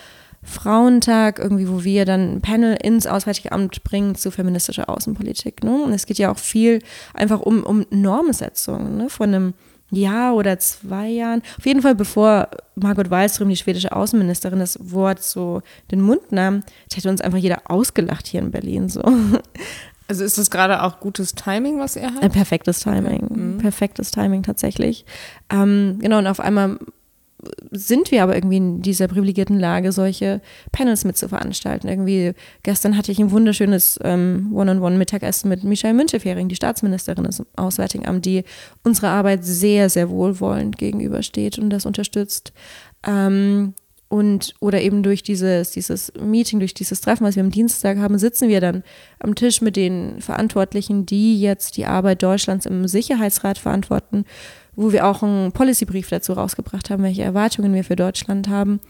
Frauentag, irgendwie, wo wir dann ein Panel ins Auswärtige Amt bringen zu feministischer Außenpolitik. Ne? Und es geht ja auch viel einfach um, um Normsetzung ne? von einem Jahr oder zwei Jahren. Auf jeden Fall, bevor Margot Wallström, die schwedische Außenministerin, das Wort so den Mund nahm, hätte uns einfach jeder ausgelacht hier in Berlin. So. Also ist das gerade auch gutes Timing, was er hat? Ein perfektes Timing. Perfektes Timing tatsächlich. Ähm, genau, und auf einmal sind wir aber irgendwie in dieser privilegierten Lage, solche Panels mit zu veranstalten. Irgendwie, gestern hatte ich ein wunderschönes ähm, One-on-One-Mittagessen mit Michelle Münchefering, die Staatsministerin des Auswärtigen Amts, die unserer Arbeit sehr, sehr wohlwollend gegenübersteht und das unterstützt. Ähm, und oder eben durch dieses, dieses Meeting, durch dieses Treffen, was wir am Dienstag haben, sitzen wir dann am Tisch mit den Verantwortlichen, die jetzt die Arbeit Deutschlands im Sicherheitsrat verantworten, wo wir auch einen Policybrief dazu rausgebracht haben, welche Erwartungen wir für Deutschland haben.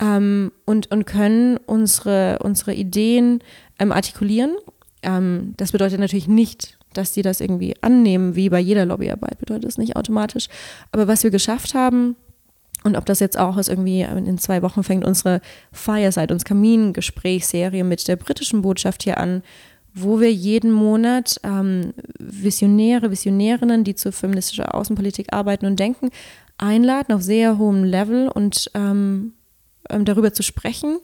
Ähm, und, und können unsere, unsere Ideen ähm, artikulieren. Ähm, das bedeutet natürlich nicht, dass die das irgendwie annehmen, wie bei jeder Lobbyarbeit, bedeutet es nicht automatisch. Aber was wir geschafft haben, und ob das jetzt auch ist, irgendwie in zwei Wochen fängt unsere Fireside, uns Kamingesprächsserie mit der britischen Botschaft hier an, wo wir jeden Monat ähm, Visionäre, Visionärinnen, die zu feministischer Außenpolitik arbeiten und denken, einladen auf sehr hohem Level und ähm, ähm, darüber zu sprechen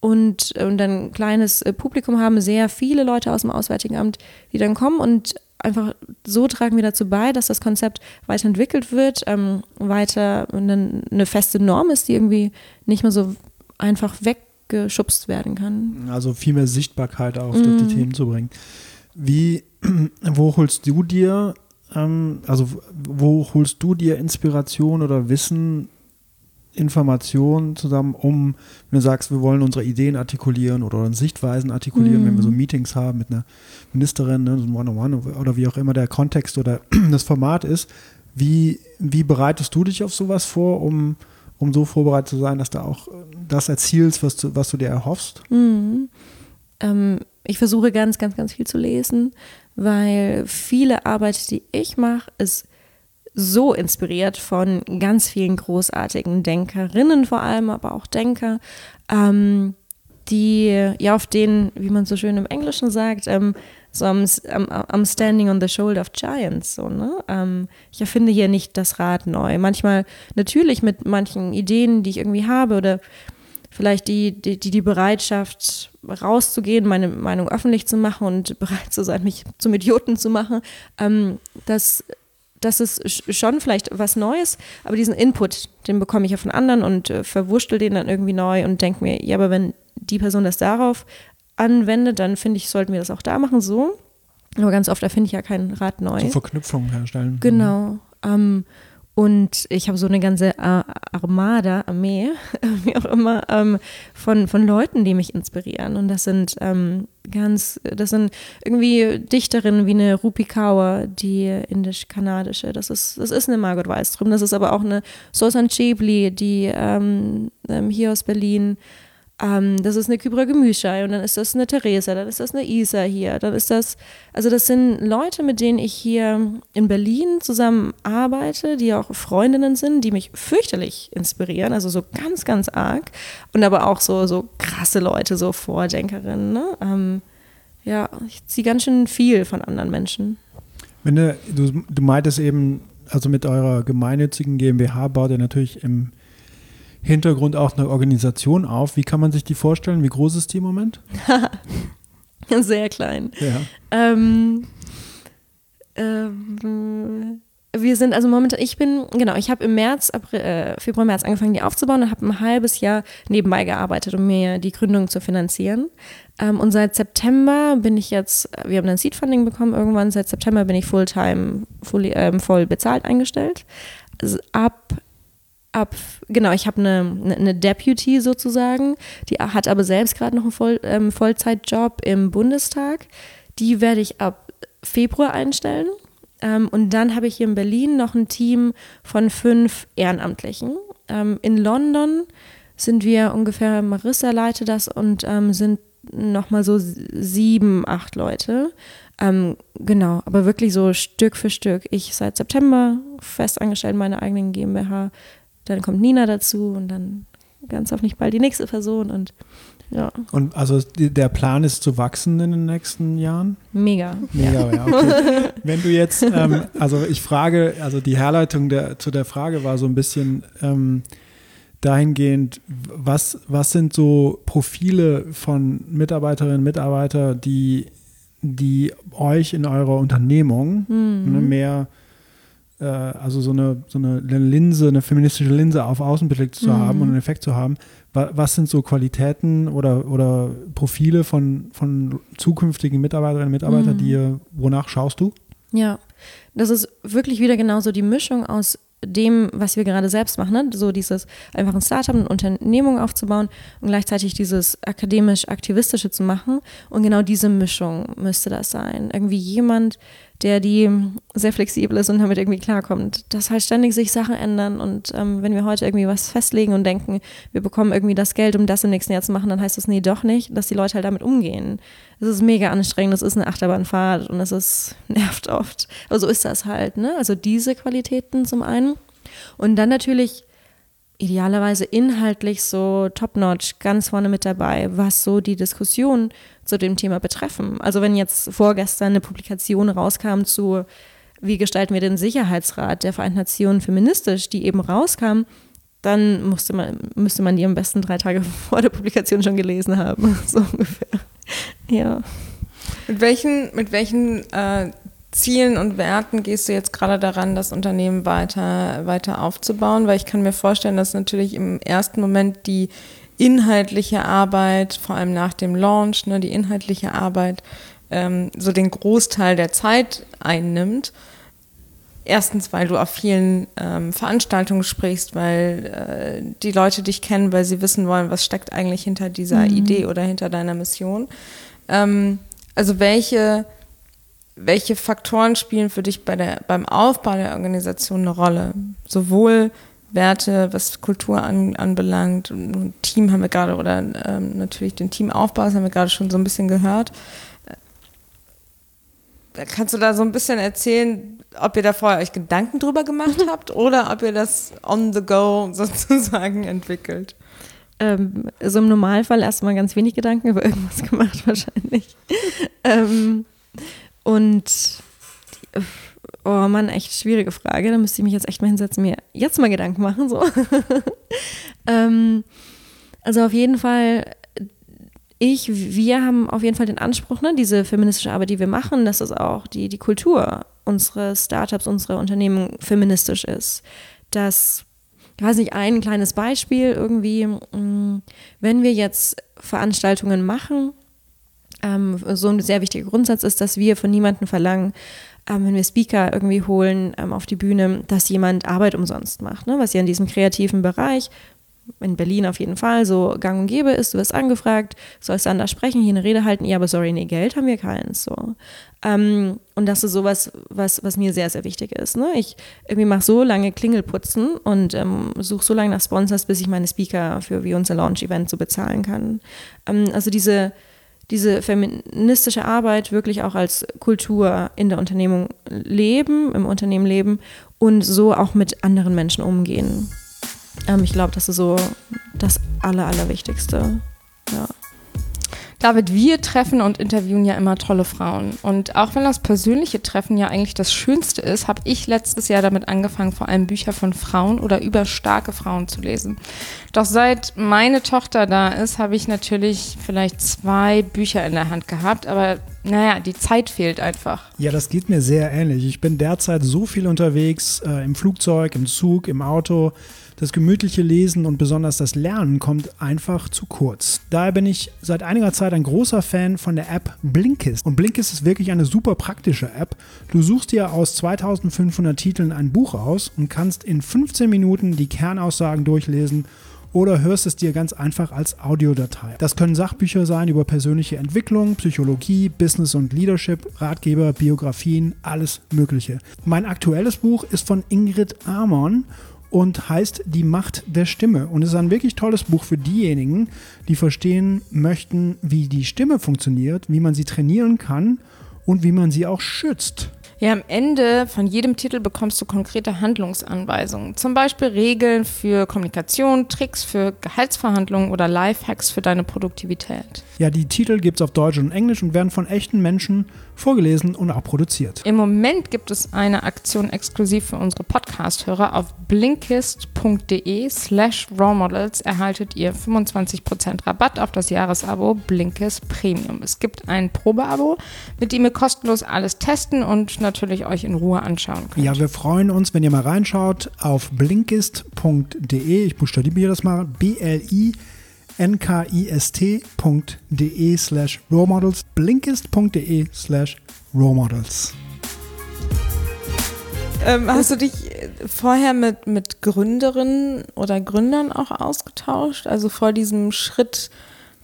und, und dann ein kleines äh, Publikum haben, sehr viele Leute aus dem Auswärtigen Amt, die dann kommen und einfach so tragen wir dazu bei, dass das Konzept weiterentwickelt wird, ähm, weiter eine, eine feste Norm ist, die irgendwie nicht mehr so einfach weggeschubst werden kann. Also viel mehr Sichtbarkeit auch durch die Themen zu bringen. Wie, *clears throat* wo holst du dir, ähm, also wo holst du dir Inspiration oder Wissen, Informationen zusammen, um, wenn du sagst, wir wollen unsere Ideen artikulieren oder unsere Sichtweisen artikulieren, wenn wir so Meetings haben mit einer Ministerin, ne, so ein One-on-One oder wie auch immer der Kontext oder *clears throat* das Format ist, wie, wie bereitest du dich auf sowas vor, um, um so vorbereitet zu sein, dass du auch das erzielst, was du, was du dir erhoffst? Mhm. Ähm, ich versuche ganz, ganz, ganz viel zu lesen, weil viele Arbeit, die ich mache, ist so inspiriert von ganz vielen großartigen Denkerinnen vor allem, aber auch Denker, ähm, die ja auf den, wie man so schön im Englischen sagt, ähm, so am, am Standing on the Shoulder of Giants. So, ne? Ähm, ich erfinde hier nicht das Rad neu. Manchmal natürlich mit manchen Ideen, die ich irgendwie habe oder vielleicht die, die, die Bereitschaft rauszugehen, meine Meinung öffentlich zu machen und *laughs* bereit zu sein, mich zum Idioten zu machen, ähm, das, das ist schon vielleicht was Neues, aber diesen Input, den bekomme ich ja von anderen und äh, verwurschtel den dann irgendwie neu und denke mir, ja, aber wenn die Person das darauf anwendet, dann finde ich, sollten wir das auch da machen, so. Aber ganz oft erfinde ich ja kein Rad neu. So Verknüpfungen herstellen. Genau. Ähm, und ich habe so eine ganze Armada, Armee, *laughs* wie auch immer, ähm, von, von Leuten, die mich inspirieren. Und das sind ähm, ganz, das sind irgendwie Dichterinnen wie eine Rupi Kaur, die indisch-kanadische. Das ist, das ist eine Margot Wallström. Das ist aber auch eine Sosan Chebli, die ähm, ähm hier aus Berlin ähm, das ist eine Kybra Gemüschei und dann ist das eine Theresa, dann ist das eine Isa hier, dann ist das, also das sind Leute, mit denen ich hier in Berlin zusammen arbeite, die auch Freundinnen sind, die mich fürchterlich inspirieren, also so ganz, ganz arg und aber auch so, so krasse Leute, so Vordenkerinnen, ne? ähm, ja, ich ziehe ganz schön viel von anderen Menschen. Wenn du, du, du meintest eben, also mit eurer gemeinnützigen GmbH baut ihr natürlich im Hintergrund auch eine Organisation auf. Wie kann man sich die vorstellen? Wie groß ist die im Moment? *laughs* Sehr klein. Ja. Ähm, ähm, wir sind also momentan, ich bin, genau, ich habe im März, April, äh, Februar, März angefangen, die aufzubauen und habe ein halbes Jahr nebenbei gearbeitet, um mir die Gründung zu finanzieren. Ähm, und seit September bin ich jetzt, wir haben ein Seed-Funding bekommen irgendwann, seit September bin ich Fulltime, full, ähm, voll bezahlt eingestellt. Also ab ab, genau, ich habe eine, eine Deputy sozusagen, die hat aber selbst gerade noch einen Voll, ähm, Vollzeitjob im Bundestag. Die werde ich ab Februar einstellen. Ähm, und dann habe ich hier in Berlin noch ein Team von fünf Ehrenamtlichen. Ähm, in London sind wir ungefähr, Marissa leitet das und ähm, sind nochmal so sieben, acht Leute. Ähm, genau, aber wirklich so Stück für Stück. Ich seit September fest angestellt in meiner eigenen GmbH, dann kommt Nina dazu und dann ganz hoffentlich bald die nächste Person und ja. Und also der Plan ist zu wachsen in den nächsten Jahren? Mega. Mega, ja. Okay. *laughs* Wenn du jetzt, ähm, also ich frage, also die Herleitung der, zu der Frage war so ein bisschen ähm, dahingehend, was, was sind so Profile von Mitarbeiterinnen und Mitarbeitern, die, die euch in eurer Unternehmung mhm. ne, mehr äh, also so eine, so eine Linse, eine feministische Linse auf Außenblick zu mhm. haben und einen Effekt zu haben. Was sind so Qualitäten oder, oder Profile von, von zukünftigen Mitarbeiterinnen und Mitarbeitern, mhm. die ihr, wonach schaust du? Ja, das ist wirklich wieder genauso die Mischung aus dem, was wir gerade selbst machen, ne? so dieses einfach ein Startup, eine Unternehmung aufzubauen und gleichzeitig dieses akademisch-aktivistische zu machen. Und genau diese Mischung müsste das sein. Irgendwie jemand, der die sehr flexibel ist und damit irgendwie klarkommt, dass halt ständig sich Sachen ändern und ähm, wenn wir heute irgendwie was festlegen und denken, wir bekommen irgendwie das Geld, um das im nächsten Jahr zu machen, dann heißt das nee, doch nicht, dass die Leute halt damit umgehen. Das ist mega anstrengend, das ist eine Achterbahnfahrt und das ist *laughs* nervt oft. Aber so ist das halt, ne? Also diese Qualitäten zum einen und dann natürlich idealerweise inhaltlich so top-notch ganz vorne mit dabei, was so die Diskussion zu dem Thema betreffen. Also wenn jetzt vorgestern eine Publikation rauskam zu, wie gestalten wir den Sicherheitsrat der Vereinten Nationen feministisch, die eben rauskam, dann musste man, müsste man die am besten drei Tage *laughs* vor der Publikation schon gelesen haben, *laughs* so ungefähr. Ja. Mit welchen, mit welchen äh, Zielen und Werten gehst du jetzt gerade daran, das Unternehmen weiter, weiter aufzubauen? Weil ich kann mir vorstellen, dass natürlich im ersten Moment die inhaltliche Arbeit, vor allem nach dem Launch, ne, die inhaltliche Arbeit ähm, so den Großteil der Zeit einnimmt. Erstens, weil du auf vielen ähm, Veranstaltungen sprichst, weil äh, die Leute dich kennen, weil sie wissen wollen, was steckt eigentlich hinter dieser mhm. Idee oder hinter deiner Mission. Ähm, also welche, welche Faktoren spielen für dich bei der, beim Aufbau der Organisation eine Rolle? Sowohl Werte, was Kultur an, anbelangt. Team haben wir gerade, oder ähm, natürlich den Teamaufbau, das haben wir gerade schon so ein bisschen gehört. Äh, kannst du da so ein bisschen erzählen, ob ihr da vorher euch Gedanken drüber gemacht habt oder ob ihr das on the go *laughs* sozusagen entwickelt? Ähm, so im Normalfall erstmal ganz wenig Gedanken über irgendwas gemacht *laughs* wahrscheinlich. ähm, und oh Mann, echt schwierige Frage. Da müsste ich mich jetzt echt mal hinsetzen, mir jetzt mal Gedanken machen. So. *laughs* ähm, also auf jeden Fall, ich, wir haben auf jeden Fall den Anspruch, ne, diese feministische Arbeit, die wir machen, dass es auch die, die Kultur unserer Startups, unserer Unternehmen feministisch ist. Dass, ich weiß nicht, ein kleines Beispiel irgendwie, mm, wenn wir jetzt Veranstaltungen machen, ähm, so ein sehr wichtiger Grundsatz ist, dass wir von niemandem verlangen, ähm, wenn wir Speaker irgendwie holen ähm, auf die Bühne, dass jemand Arbeit umsonst macht, ne? was ja in diesem kreativen Bereich in Berlin auf jeden Fall so gang und gäbe ist, du wirst angefragt, sollst dann da sprechen, hier eine Rede halten, ja, aber sorry, nee, Geld haben wir keins, so. Ähm, und das ist sowas, was, was mir sehr, sehr wichtig ist, ne? Ich irgendwie mache so lange Klingelputzen und ähm, suche so lange nach Sponsors, bis ich meine Speaker für wie unser Launch-Event so bezahlen kann. Ähm, also diese, diese feministische Arbeit wirklich auch als Kultur in der Unternehmung leben, im Unternehmen leben und so auch mit anderen Menschen umgehen. Ähm, ich glaube, das ist so das Aller, Allerwichtigste. Ja. David, wir treffen und interviewen ja immer tolle Frauen. Und auch wenn das persönliche Treffen ja eigentlich das Schönste ist, habe ich letztes Jahr damit angefangen, vor allem Bücher von Frauen oder über starke Frauen zu lesen. Doch seit meine Tochter da ist, habe ich natürlich vielleicht zwei Bücher in der Hand gehabt, aber naja, die Zeit fehlt einfach. Ja, das geht mir sehr ähnlich. Ich bin derzeit so viel unterwegs, äh, im Flugzeug, im Zug, im Auto das gemütliche Lesen und besonders das Lernen kommt einfach zu kurz. Daher bin ich seit einiger Zeit ein großer Fan von der App Blinkist. Und Blinkist ist wirklich eine super praktische App. Du suchst dir aus 2500 Titeln ein Buch aus und kannst in 15 Minuten die Kernaussagen durchlesen oder hörst es dir ganz einfach als Audiodatei. Das können Sachbücher sein über persönliche Entwicklung, Psychologie, Business und Leadership, Ratgeber, Biografien, alles Mögliche. Mein aktuelles Buch ist von Ingrid Amon und heißt Die Macht der Stimme. Und es ist ein wirklich tolles Buch für diejenigen, die verstehen möchten, wie die Stimme funktioniert, wie man sie trainieren kann und wie man sie auch schützt. Ja, am Ende von jedem Titel bekommst du konkrete Handlungsanweisungen. Zum Beispiel Regeln für Kommunikation, Tricks für Gehaltsverhandlungen oder Lifehacks für deine Produktivität. Ja, die Titel gibt es auf Deutsch und Englisch und werden von echten Menschen vorgelesen und auch produziert. Im Moment gibt es eine Aktion exklusiv für unsere Podcast-Hörer. Auf blinkist.de slash rawmodels erhaltet ihr 25% Rabatt auf das Jahresabo Blinkist Premium. Es gibt ein Probeabo, mit dem ihr kostenlos alles testen und natürlich euch in Ruhe anschauen könnt. Ja, wir freuen uns, wenn ihr mal reinschaut auf blinkist.de. Ich buchstabiere das mal. B-L-I nkist.de slash rowmodels, blinkist.de slash rowmodels. Ähm, hast du dich vorher mit, mit Gründerinnen oder Gründern auch ausgetauscht? Also vor diesem Schritt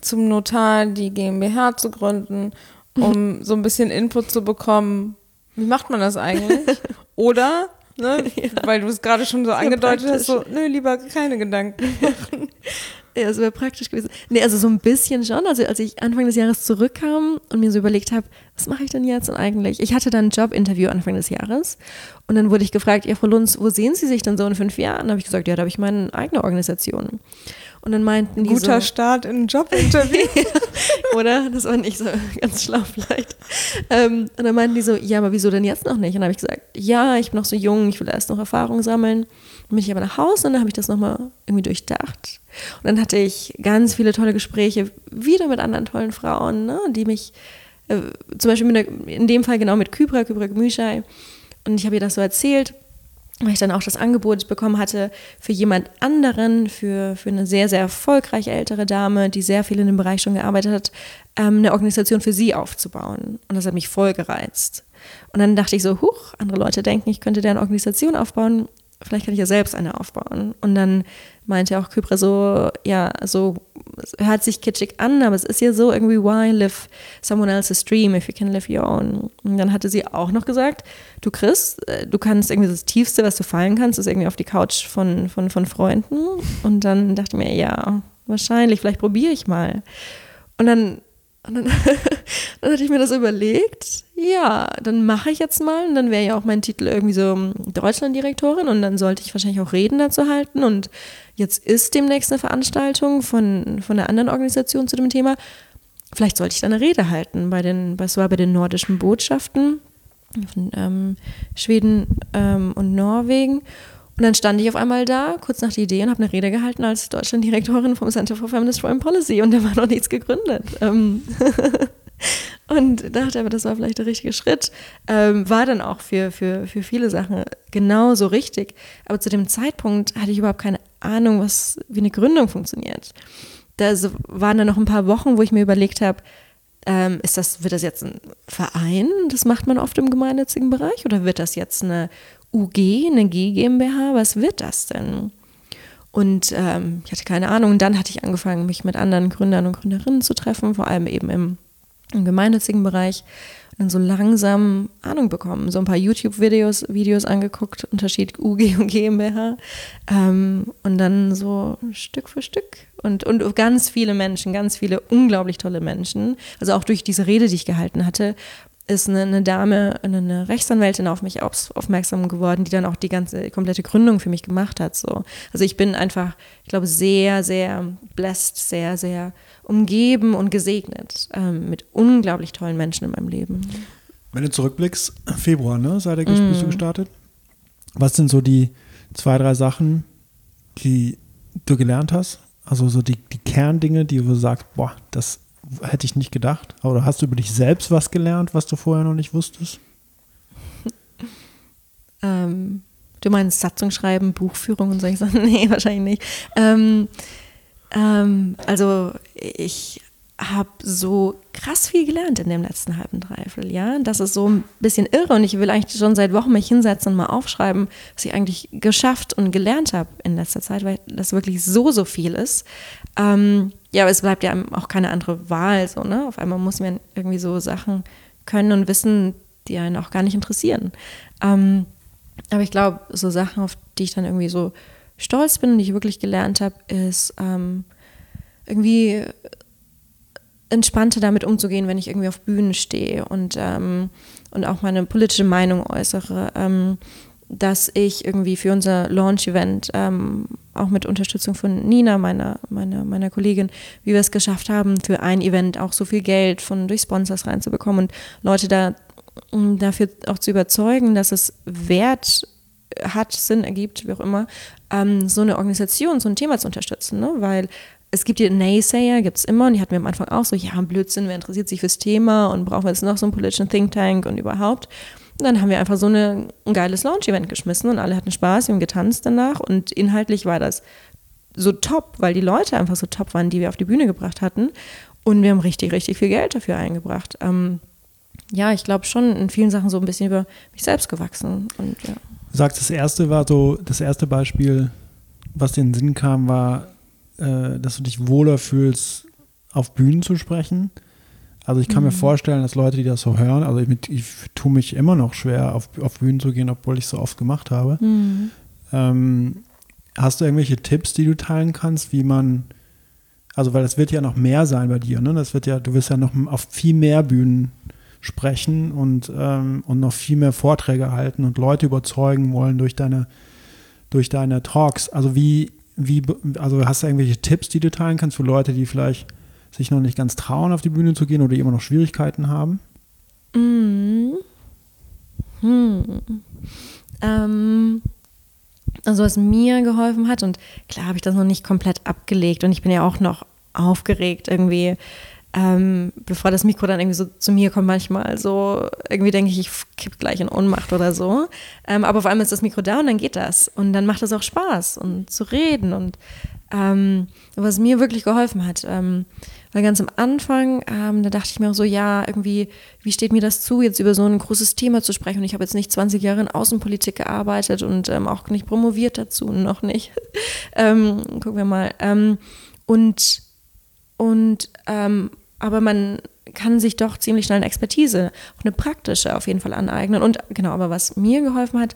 zum Notar die GmbH zu gründen, um *laughs* so ein bisschen Input zu bekommen, wie macht man das eigentlich? *laughs* Oder, ne, ja. weil du es gerade schon so angedeutet hast, so, nö, lieber keine Gedanken *laughs* machen. Ja, es wäre praktisch gewesen. Nee, also so ein bisschen schon. Also als ich Anfang des Jahres zurückkam und mir so überlegt habe, was mache ich denn jetzt und eigentlich? Ich hatte dann ein Jobinterview Anfang des Jahres und dann wurde ich gefragt, ja, Frau Lunz, wo sehen Sie sich denn so in fünf Jahren? Da habe ich gesagt, ja, da habe ich meine eigene Organisation. Und dann meinten die Guter so, Start in ein Jobinterview. *laughs* Oder? Das war nicht so ganz schlau vielleicht. Ähm, und dann meinten die so, ja, aber wieso denn jetzt noch nicht? Und dann habe ich gesagt, ja, ich bin noch so jung, ich will erst noch Erfahrung sammeln. Dann bin ich aber nach Hause und dann habe ich das nochmal irgendwie durchdacht. Und dann hatte ich ganz viele tolle Gespräche wieder mit anderen tollen Frauen, ne, die mich, äh, zum Beispiel der, in dem Fall genau mit Kybra, Kybra Gemüschei. Und ich habe ihr das so erzählt, weil ich dann auch das Angebot bekommen hatte, für jemand anderen, für, für eine sehr, sehr erfolgreiche ältere Dame, die sehr viel in dem Bereich schon gearbeitet hat, ähm, eine Organisation für sie aufzubauen. Und das hat mich voll gereizt. Und dann dachte ich so, huch, andere Leute denken, ich könnte deren Organisation aufbauen vielleicht kann ich ja selbst eine aufbauen. Und dann meinte auch Kypra so, ja, so hört sich kitschig an, aber es ist ja so irgendwie, why live someone else's dream if you can live your own? Und dann hatte sie auch noch gesagt, du Chris, äh, du kannst irgendwie das Tiefste, was du fallen kannst, ist irgendwie auf die Couch von, von, von Freunden. Und dann dachte ich mir, ja, wahrscheinlich, vielleicht probiere ich mal. Und dann und dann, *laughs* dann hatte ich mir das überlegt, ja, dann mache ich jetzt mal. Und dann wäre ja auch mein Titel irgendwie so ähm, Deutschlanddirektorin. Und dann sollte ich wahrscheinlich auch Reden dazu halten. Und jetzt ist demnächst eine Veranstaltung von, von einer anderen Organisation zu dem Thema. Vielleicht sollte ich da eine Rede halten bei den, was war bei den nordischen Botschaften von ähm, Schweden ähm, und Norwegen. Und dann stand ich auf einmal da, kurz nach der Idee, und habe eine Rede gehalten als Deutschlanddirektorin vom Center for Feminist Foreign Policy. Und da war noch nichts gegründet. Ähm *laughs* und dachte aber, das war vielleicht der richtige Schritt. Ähm, war dann auch für, für, für viele Sachen genauso richtig. Aber zu dem Zeitpunkt hatte ich überhaupt keine Ahnung, was, wie eine Gründung funktioniert. Da waren dann noch ein paar Wochen, wo ich mir überlegt habe, ähm, ist das, wird das jetzt ein Verein? Das macht man oft im gemeinnützigen Bereich. Oder wird das jetzt eine UG, eine G GmbH? Was wird das denn? Und ähm, ich hatte keine Ahnung. Und dann hatte ich angefangen, mich mit anderen Gründern und Gründerinnen zu treffen, vor allem eben im, im gemeinnützigen Bereich dann so langsam Ahnung bekommen, so ein paar YouTube-Videos Videos angeguckt, Unterschied UG und GmbH ähm, und dann so Stück für Stück und, und ganz viele Menschen, ganz viele unglaublich tolle Menschen, also auch durch diese Rede, die ich gehalten hatte, ist eine, eine Dame, eine Rechtsanwältin auf mich auf, aufmerksam geworden, die dann auch die ganze komplette Gründung für mich gemacht hat. So. Also ich bin einfach, ich glaube, sehr, sehr blessed, sehr, sehr umgeben und gesegnet ähm, mit unglaublich tollen Menschen in meinem Leben. Wenn du zurückblickst, Februar, ne, seit der mm. bist du gestartet. Was sind so die zwei, drei Sachen, die du gelernt hast? Also so die, die Kerndinge, die du sagst, boah, das hätte ich nicht gedacht. Oder hast du über dich selbst was gelernt, was du vorher noch nicht wusstest? *laughs* ähm, du meinst Satzung schreiben, Buchführung und solche Sachen? *laughs* Nee, wahrscheinlich nicht. Ähm, ähm, also ich habe so krass viel gelernt in dem letzten halben Dreivierteljahr. Das ist so ein bisschen irre und ich will eigentlich schon seit Wochen mich hinsetzen und mal aufschreiben, was ich eigentlich geschafft und gelernt habe in letzter Zeit, weil das wirklich so, so viel ist. Ähm, ja, aber es bleibt ja auch keine andere Wahl. So, ne? Auf einmal muss man irgendwie so Sachen können und wissen, die einen auch gar nicht interessieren. Ähm, aber ich glaube, so Sachen, auf die ich dann irgendwie so stolz bin und die ich wirklich gelernt habe, ist ähm, irgendwie entspannter damit umzugehen, wenn ich irgendwie auf Bühnen stehe und, ähm, und auch meine politische Meinung äußere. Ähm, dass ich irgendwie für unser Launch-Event, ähm, auch mit Unterstützung von Nina, meiner, meiner, meiner Kollegin, wie wir es geschafft haben, für ein Event auch so viel Geld von durch Sponsors reinzubekommen und Leute da dafür auch zu überzeugen, dass es Wert hat, Sinn ergibt, wie auch immer, ähm, so eine Organisation, so ein Thema zu unterstützen. Ne? Weil es gibt die Naysayer, gibt es immer, und die hatten wir am Anfang auch so, ja, Blödsinn, wer interessiert sich fürs Thema und brauchen wir jetzt noch so einen politischen Think Tank und überhaupt. Und dann haben wir einfach so eine, ein geiles Launch-Event geschmissen und alle hatten Spaß, wir haben getanzt danach und inhaltlich war das so top, weil die Leute einfach so top waren, die wir auf die Bühne gebracht hatten. Und wir haben richtig, richtig viel Geld dafür eingebracht. Ähm, ja, ich glaube schon in vielen Sachen so ein bisschen über mich selbst gewachsen. Und, ja. Du sagst, das erste war so, das erste Beispiel, was dir in den Sinn kam, war, äh, dass du dich wohler fühlst, auf Bühnen zu sprechen. Also ich kann mhm. mir vorstellen, dass Leute, die das so hören, also ich, ich tue mich immer noch schwer, auf, auf Bühnen zu gehen, obwohl ich es so oft gemacht habe. Mhm. Ähm, hast du irgendwelche Tipps, die du teilen kannst, wie man, also weil es wird ja noch mehr sein bei dir, ne? Das wird ja, du wirst ja noch auf viel mehr Bühnen sprechen und, ähm, und noch viel mehr Vorträge halten und Leute überzeugen wollen durch deine, durch deine Talks. Also wie, wie, also hast du irgendwelche Tipps, die du teilen kannst für Leute, die vielleicht sich noch nicht ganz trauen, auf die Bühne zu gehen oder immer noch Schwierigkeiten haben? Mm. Hm. Ähm, also was mir geholfen hat, und klar habe ich das noch nicht komplett abgelegt und ich bin ja auch noch aufgeregt irgendwie, ähm, bevor das Mikro dann irgendwie so zu mir kommt manchmal, so irgendwie denke ich, ich kipp gleich in Ohnmacht oder so. Ähm, aber vor allem ist das Mikro da und dann geht das. Und dann macht es auch Spaß und zu reden und ähm, was mir wirklich geholfen hat. Ähm, weil ganz am Anfang, ähm, da dachte ich mir auch so, ja, irgendwie, wie steht mir das zu, jetzt über so ein großes Thema zu sprechen? Und ich habe jetzt nicht 20 Jahre in Außenpolitik gearbeitet und ähm, auch nicht promoviert dazu, *laughs* noch nicht. ähm, gucken wir mal. Ähm, und, und aber man kann sich doch ziemlich schnell eine Expertise, auch eine praktische auf jeden Fall aneignen. Und genau, aber was mir geholfen hat,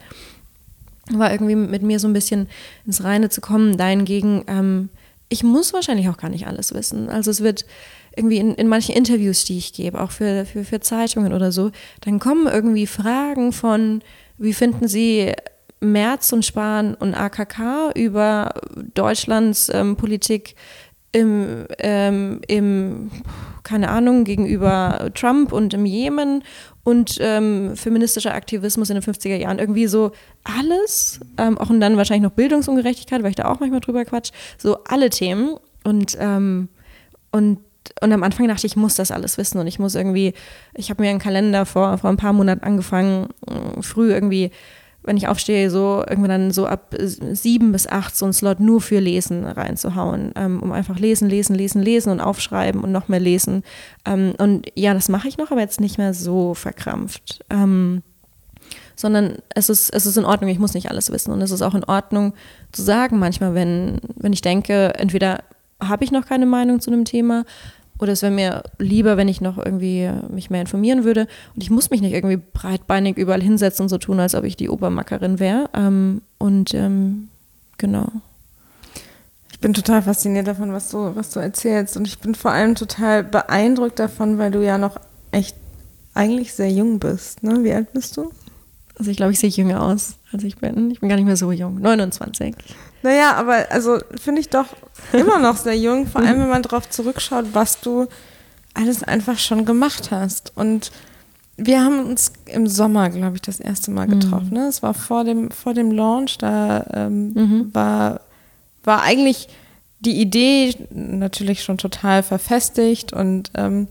war irgendwie mit mir so ein bisschen ins Reine zu kommen, dahingegen, ähm, ich muss wahrscheinlich auch gar nicht alles wissen. Also es wird irgendwie in, in manchen Interviews, die ich gebe, auch für, für, für Zeitungen oder so, dann kommen irgendwie Fragen von, wie finden Sie Merz und Spahn und AKK über Deutschlands ähm, Politik im, ähm, im, keine Ahnung, gegenüber Trump und im Jemen und ähm, feministischer Aktivismus in den 50er Jahren. Irgendwie so alles, ähm, auch und dann wahrscheinlich noch Bildungsungerechtigkeit, weil ich da auch manchmal drüber quatsch, so alle Themen. Und, ähm, und, und am Anfang dachte ich, ich muss das alles wissen und ich muss irgendwie, ich habe mir einen Kalender vor, vor ein paar Monaten angefangen, früh irgendwie wenn ich aufstehe, so irgendwann dann so ab sieben bis acht so ein Slot nur für Lesen reinzuhauen, ähm, um einfach lesen, lesen, lesen, lesen und aufschreiben und noch mehr lesen. Ähm, und ja, das mache ich noch, aber jetzt nicht mehr so verkrampft. Ähm, sondern es ist, es ist in Ordnung, ich muss nicht alles wissen. Und es ist auch in Ordnung zu sagen, manchmal, wenn, wenn ich denke, entweder habe ich noch keine Meinung zu einem Thema oder es wäre mir lieber, wenn ich noch irgendwie mich mehr informieren würde. Und ich muss mich nicht irgendwie breitbeinig überall hinsetzen und so tun, als ob ich die Obermackerin wäre. Ähm, und ähm, genau. Ich bin total fasziniert davon, was du, was du erzählst. Und ich bin vor allem total beeindruckt davon, weil du ja noch echt eigentlich sehr jung bist. Ne? Wie alt bist du? Also ich glaube, ich sehe jünger aus, als ich bin. Ich bin gar nicht mehr so jung. 29. Naja, aber also finde ich doch immer noch sehr jung, vor allem wenn man darauf zurückschaut, was du alles einfach schon gemacht hast. Und wir haben uns im Sommer, glaube ich, das erste Mal getroffen. Mhm. Ne? Es war vor dem, vor dem Launch, da ähm, mhm. war, war eigentlich die Idee natürlich schon total verfestigt und ähm,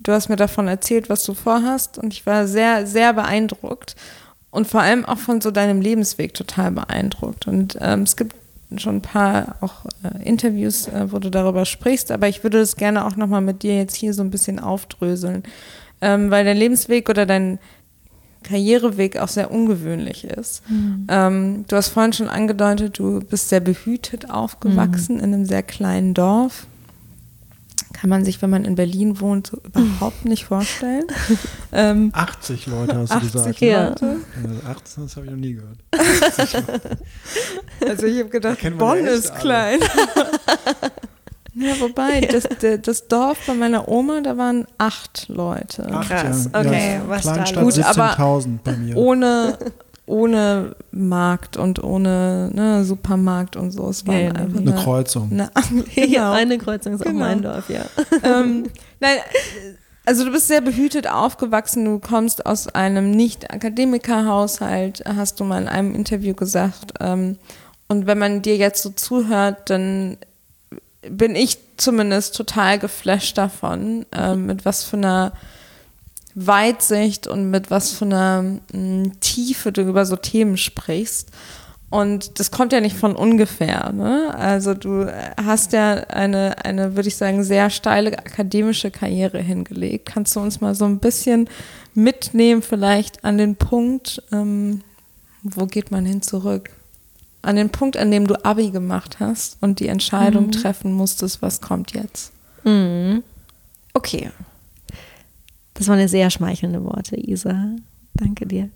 du hast mir davon erzählt, was du vorhast und ich war sehr, sehr beeindruckt und vor allem auch von so deinem Lebensweg total beeindruckt. Und ähm, es gibt schon ein paar auch äh, Interviews, äh, wo du darüber sprichst, aber ich würde das gerne auch nochmal mit dir jetzt hier so ein bisschen aufdröseln, ähm, weil dein Lebensweg oder dein Karriereweg auch sehr ungewöhnlich ist. Mhm. Ähm, du hast vorhin schon angedeutet, du bist sehr behütet aufgewachsen mhm. in einem sehr kleinen Dorf kann man sich, wenn man in Berlin wohnt, so überhaupt nicht vorstellen. *laughs* ähm, 80 Leute hast du 80 gesagt. Ja. Leute? 18, das habe ich noch nie gehört. also ich habe gedacht, Bonn ist klein. *laughs* ja, wobei, das, das, Dorf bei meiner Oma, da waren acht Leute. Acht, Krass, ja. okay, ja, was da Gut, aber bei mir. ohne *laughs* ohne Markt und ohne ne, Supermarkt und so. Es war ja, einfach eine, eine Kreuzung. Eine, *laughs* genau. eine Kreuzung ist genau. auch mein Dorf, ja. Ähm, *laughs* nein, also du bist sehr behütet aufgewachsen, du kommst aus einem Nicht-Akademiker-Haushalt, hast du mal in einem Interview gesagt. Ähm, und wenn man dir jetzt so zuhört, dann bin ich zumindest total geflasht davon, ähm, mit was für einer Weitsicht und mit was für einer m, mm, Tiefe du über so Themen sprichst. Und das kommt ja nicht von ungefähr. Ne? Also du hast ja eine, eine, würde ich sagen, sehr steile akademische Karriere hingelegt. Kannst du uns mal so ein bisschen mitnehmen, vielleicht an den Punkt, ähm, wo geht man hin zurück? An den Punkt, an dem du Abi gemacht hast und die Entscheidung mhm. treffen musstest, was kommt jetzt? Mhm. Okay, das waren sehr schmeichelnde Worte, Isa. Danke dir.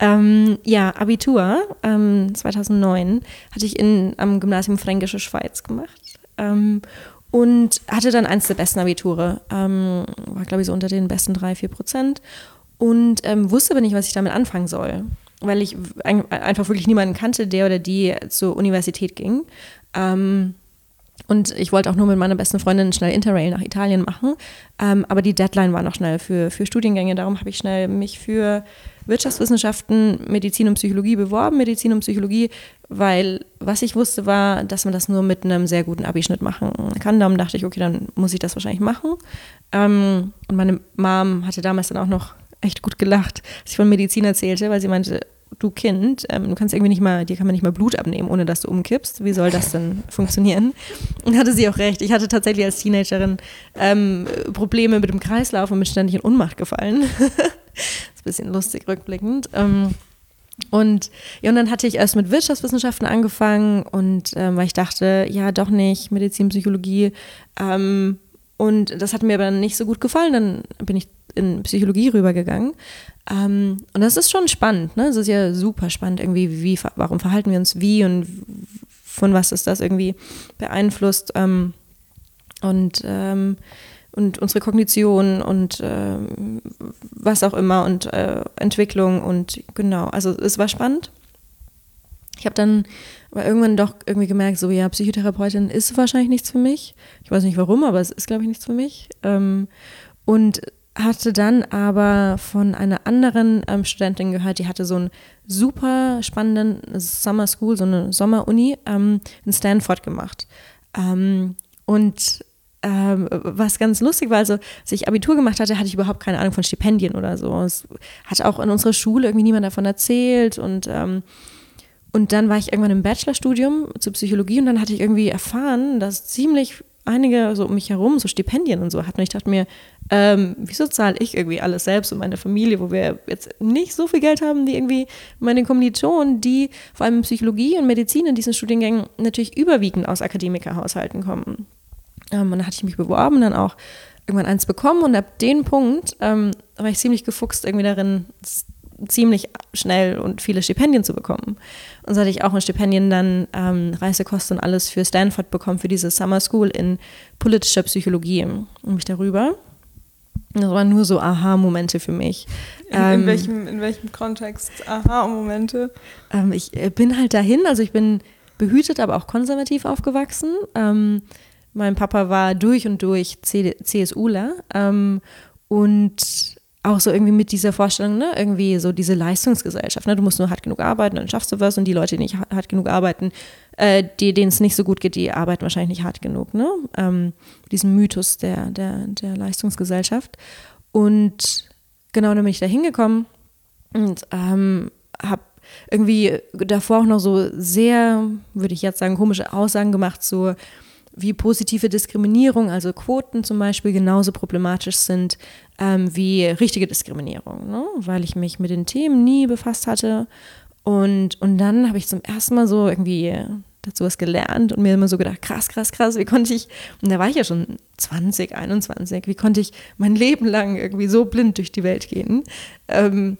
Ähm, ja, Abitur ähm, 2009 hatte ich in, am Gymnasium Fränkische Schweiz gemacht ähm, und hatte dann eins der besten Abiture. Ähm, war, glaube ich, so unter den besten drei, vier Prozent und ähm, wusste aber nicht, was ich damit anfangen soll, weil ich einfach wirklich niemanden kannte, der oder die zur Universität ging. Ähm, und ich wollte auch nur mit meiner besten Freundin schnell Interrail nach Italien machen. Ähm, aber die Deadline war noch schnell für, für Studiengänge. Darum habe ich schnell mich für Wirtschaftswissenschaften, Medizin und Psychologie beworben. Medizin und Psychologie, weil was ich wusste war, dass man das nur mit einem sehr guten Abischnitt machen kann. Darum dachte ich, okay, dann muss ich das wahrscheinlich machen. Ähm, und meine Mom hatte damals dann auch noch echt gut gelacht, als ich von Medizin erzählte, weil sie meinte, du Kind, ähm, du kannst irgendwie nicht mal, dir kann man nicht mal Blut abnehmen, ohne dass du umkippst. Wie soll das denn funktionieren? Und hatte sie auch recht. Ich hatte tatsächlich als Teenagerin ähm, Probleme mit dem Kreislauf und bin ständig in Unmacht gefallen. das *laughs* ist ein bisschen lustig rückblickend. Ähm, und, ja, und dann hatte ich erst mit Wirtschaftswissenschaften angefangen und ähm, weil ich dachte, ja, doch nicht, Medizin, Psychologie. Ähm, und das hat mir aber dann nicht so gut gefallen. Dann bin ich in Psychologie rübergegangen. Ähm, und das ist schon spannend, ne? Es ist ja super spannend, irgendwie, wie, warum verhalten wir uns wie und von was ist das irgendwie beeinflusst. Ähm, und, ähm, und unsere Kognition und ähm, was auch immer und äh, Entwicklung und genau, also es war spannend. Ich habe dann aber irgendwann doch irgendwie gemerkt, so ja, Psychotherapeutin ist wahrscheinlich nichts für mich. Ich weiß nicht warum, aber es ist, glaube ich, nichts für mich. Ähm, und hatte dann aber von einer anderen ähm, Studentin gehört, die hatte so einen super spannenden Summer School, so eine Sommeruni ähm, in Stanford gemacht. Ähm, und ähm, was ganz lustig war, also als ich Abitur gemacht hatte, hatte ich überhaupt keine Ahnung von Stipendien oder so. Es hat auch in unserer Schule irgendwie niemand davon erzählt und ähm, und dann war ich irgendwann im Bachelorstudium zur Psychologie und dann hatte ich irgendwie erfahren, dass ziemlich einige so um mich herum so Stipendien und so hatten. Und ich dachte mir, ähm, wieso zahle ich irgendwie alles selbst und meine Familie, wo wir jetzt nicht so viel Geld haben, wie irgendwie meine Kommilitonen, die vor allem Psychologie und Medizin in diesen Studiengängen natürlich überwiegend aus Akademikerhaushalten kommen. Ähm, und dann hatte ich mich beworben, dann auch irgendwann eins bekommen und ab dem Punkt ähm, war ich ziemlich gefuchst irgendwie darin, ziemlich schnell und viele Stipendien zu bekommen. Und so hatte ich auch ein Stipendien dann ähm, Reisekosten und alles für Stanford bekommen, für diese Summer School in politischer Psychologie und mich darüber. Das waren nur so Aha-Momente für mich. In, ähm, in, welchem, in welchem Kontext Aha-Momente? Ähm, ich äh, bin halt dahin, also ich bin behütet, aber auch konservativ aufgewachsen. Ähm, mein Papa war durch und durch CSUler ähm, und auch so irgendwie mit dieser Vorstellung, ne, irgendwie so diese Leistungsgesellschaft, ne, du musst nur hart genug arbeiten, dann schaffst du was. Und die Leute, die nicht hart genug arbeiten, äh, denen es nicht so gut geht, die arbeiten wahrscheinlich nicht hart genug, ne, ähm, diesen Mythos der, der, der Leistungsgesellschaft. Und genau, dann bin ich da hingekommen und ähm, habe irgendwie davor auch noch so sehr, würde ich jetzt sagen, komische Aussagen gemacht, so wie positive Diskriminierung, also Quoten zum Beispiel, genauso problematisch sind ähm, wie richtige Diskriminierung, ne? weil ich mich mit den Themen nie befasst hatte. Und, und dann habe ich zum ersten Mal so irgendwie dazu was gelernt und mir immer so gedacht, krass, krass, krass, wie konnte ich, und da war ich ja schon 20, 21, wie konnte ich mein Leben lang irgendwie so blind durch die Welt gehen? Ähm,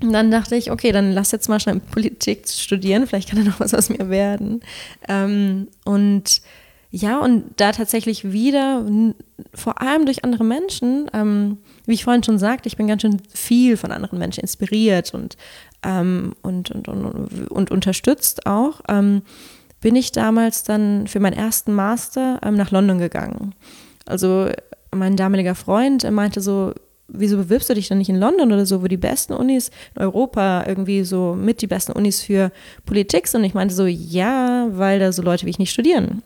und dann dachte ich, okay, dann lass jetzt mal schnell Politik studieren, vielleicht kann da noch was aus mir werden. Ähm, und ja, und da tatsächlich wieder, vor allem durch andere Menschen, ähm, wie ich vorhin schon sagte, ich bin ganz schön viel von anderen Menschen inspiriert und, ähm, und, und, und, und, unterstützt auch, ähm, bin ich damals dann für meinen ersten Master ähm, nach London gegangen. Also mein damaliger Freund meinte so, wieso bewirbst du dich dann nicht in London oder so, wo die besten Unis in Europa irgendwie so mit die besten Unis für Politik sind? Und ich meinte so, ja, weil da so Leute wie ich nicht studieren.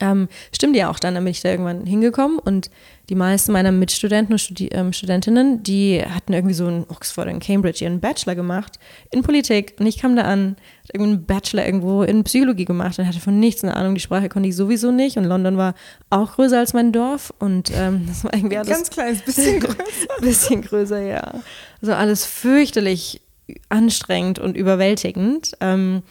Ähm, stimmt ja auch dann, dann bin ich da irgendwann hingekommen und die meisten meiner Mitstudenten und Studi ähm, Studentinnen, die hatten irgendwie so in Oxford und Cambridge ihren Bachelor gemacht in Politik und ich kam da an, hatte irgendwie einen Bachelor irgendwo in Psychologie gemacht und hatte von nichts eine Ahnung, die Sprache konnte ich sowieso nicht und London war auch größer als mein Dorf und ähm, *laughs* das war irgendwie alles... Ganz kleines bisschen *laughs* größer. bisschen größer, ja. Also alles fürchterlich anstrengend und überwältigend. Ähm,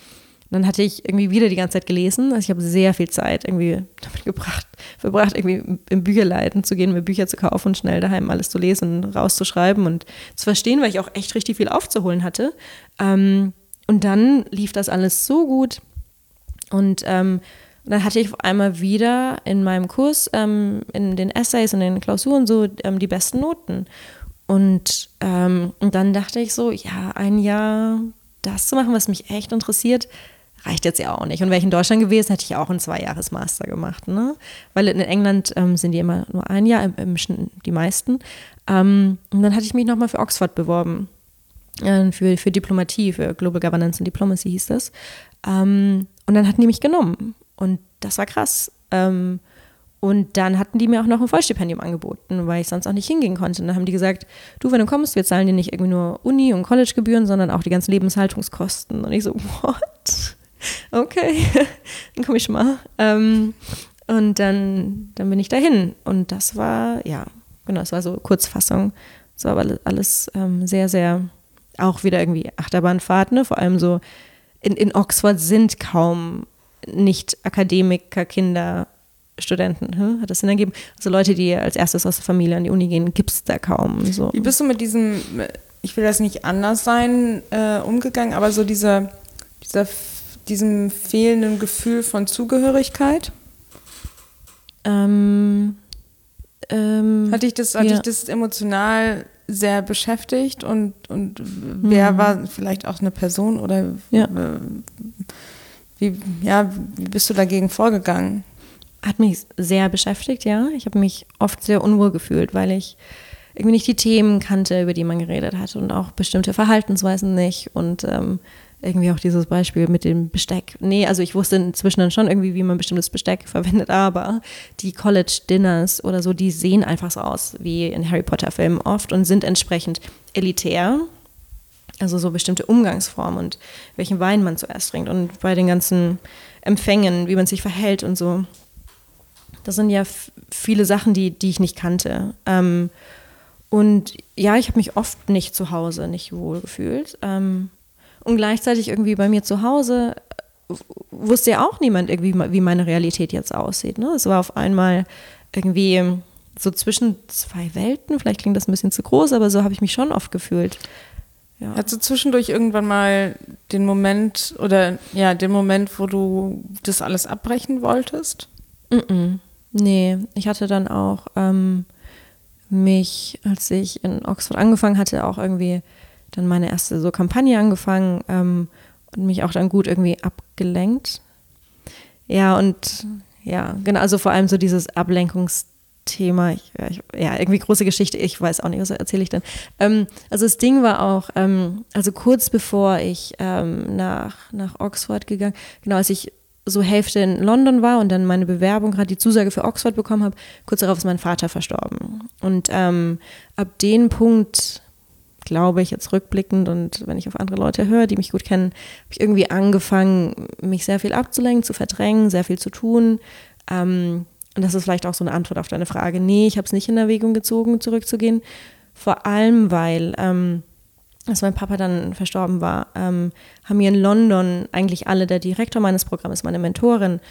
dann hatte ich irgendwie wieder die ganze Zeit gelesen. Also ich habe sehr viel Zeit irgendwie *laughs* damit gebracht, verbracht, irgendwie im Bücherleiten zu gehen, mir Bücher zu kaufen und schnell daheim alles zu lesen rauszuschreiben und zu verstehen, weil ich auch echt richtig viel aufzuholen hatte. Ähm, und dann lief das alles so gut. Und ähm, dann hatte ich auf einmal wieder in meinem Kurs, ähm, in den Essays und den Klausuren so ähm, die besten Noten. Und, ähm, und dann dachte ich so, ja, ein Jahr das zu machen, was mich echt interessiert, reicht jetzt ja auch nicht. Und wäre ich in Deutschland gewesen, hätte ich auch einen Zweijahres-Master gemacht. Ne? Weil in England ähm, sind die immer nur ein Jahr, im, im die meisten. Ähm, und dann hatte ich mich nochmal für Oxford beworben. Äh, für, für Diplomatie, für Global Governance and Diplomacy hieß das. Ähm, und dann hatten die mich genommen. Und das war krass. Ähm, und dann hatten die mir auch noch ein Vollstipendium angeboten, weil ich sonst auch nicht hingehen konnte. Und dann haben die gesagt, du, wenn du kommst, wir zahlen dir nicht irgendwie nur Uni- und Collegegebühren, sondern auch die ganzen Lebenshaltungskosten. Und ich so, *laughs* what? Okay, *laughs* dann komme ich mal. Ähm, und dann, dann bin ich dahin. Und das war, ja, genau, es war so Kurzfassung. Es war aber alles ähm, sehr, sehr, auch wieder irgendwie Achterbahnfahrt, ne? Vor allem so in, in Oxford sind kaum Nicht-Akademiker, Kinder, Studenten, hm? hat das Sinn ergeben? Also Leute, die als erstes aus der Familie an die Uni gehen, gibt es da kaum. So. Wie bist du mit diesem, ich will das nicht anders sein, äh, umgegangen, aber so dieser, dieser diesem fehlenden Gefühl von Zugehörigkeit? Ähm, ähm, hatte ich das, hatte ja. ich das emotional sehr beschäftigt und, und wer mhm. war vielleicht auch eine Person oder ja. wie, ja, wie bist du dagegen vorgegangen? Hat mich sehr beschäftigt, ja. Ich habe mich oft sehr unwohl gefühlt, weil ich irgendwie nicht die Themen kannte, über die man geredet hat und auch bestimmte Verhaltensweisen nicht und ähm, irgendwie auch dieses Beispiel mit dem Besteck. Nee, also ich wusste inzwischen dann schon irgendwie, wie man bestimmtes Besteck verwendet, aber die College-Dinners oder so, die sehen einfach so aus wie in Harry Potter-Filmen oft und sind entsprechend elitär. Also so bestimmte Umgangsformen und welchen Wein man zuerst trinkt und bei den ganzen Empfängen, wie man sich verhält und so. Das sind ja viele Sachen, die, die ich nicht kannte. Ähm, und ja, ich habe mich oft nicht zu Hause nicht wohl gefühlt. Ähm, und gleichzeitig irgendwie bei mir zu Hause äh, wusste ja auch niemand irgendwie, wie meine Realität jetzt aussieht. Ne? Es war auf einmal irgendwie so zwischen zwei Welten. Vielleicht klingt das ein bisschen zu groß, aber so habe ich mich schon oft gefühlt. Ja. Hattest du zwischendurch irgendwann mal den Moment oder ja, den Moment, wo du das alles abbrechen wolltest? Mm, -mm. Nee, ich hatte dann auch ähm, mich, als ich in Oxford angefangen hatte, auch irgendwie dann meine erste so Kampagne angefangen ähm, und mich auch dann gut irgendwie abgelenkt. Ja, und ja, genau, also vor allem so dieses Ablenkungsthema, ich, ich, ja, irgendwie große Geschichte, ich weiß auch nicht, was erzähle ich denn. Ähm, also das Ding war auch, ähm, also kurz bevor ich ähm, nach, nach Oxford gegangen, genau, als ich so Hälfte in London war und dann meine Bewerbung gerade die Zusage für Oxford bekommen habe, kurz darauf ist mein Vater verstorben. Und ähm, ab dem Punkt glaube ich, jetzt rückblickend und wenn ich auf andere Leute höre, die mich gut kennen, habe ich irgendwie angefangen, mich sehr viel abzulenken, zu verdrängen, sehr viel zu tun. Ähm, und das ist vielleicht auch so eine Antwort auf deine Frage. Nee, ich habe es nicht in Erwägung gezogen, zurückzugehen. Vor allem, weil, ähm, als mein Papa dann verstorben war, ähm, haben mir in London eigentlich alle, der Direktor meines Programms, meine Mentorin,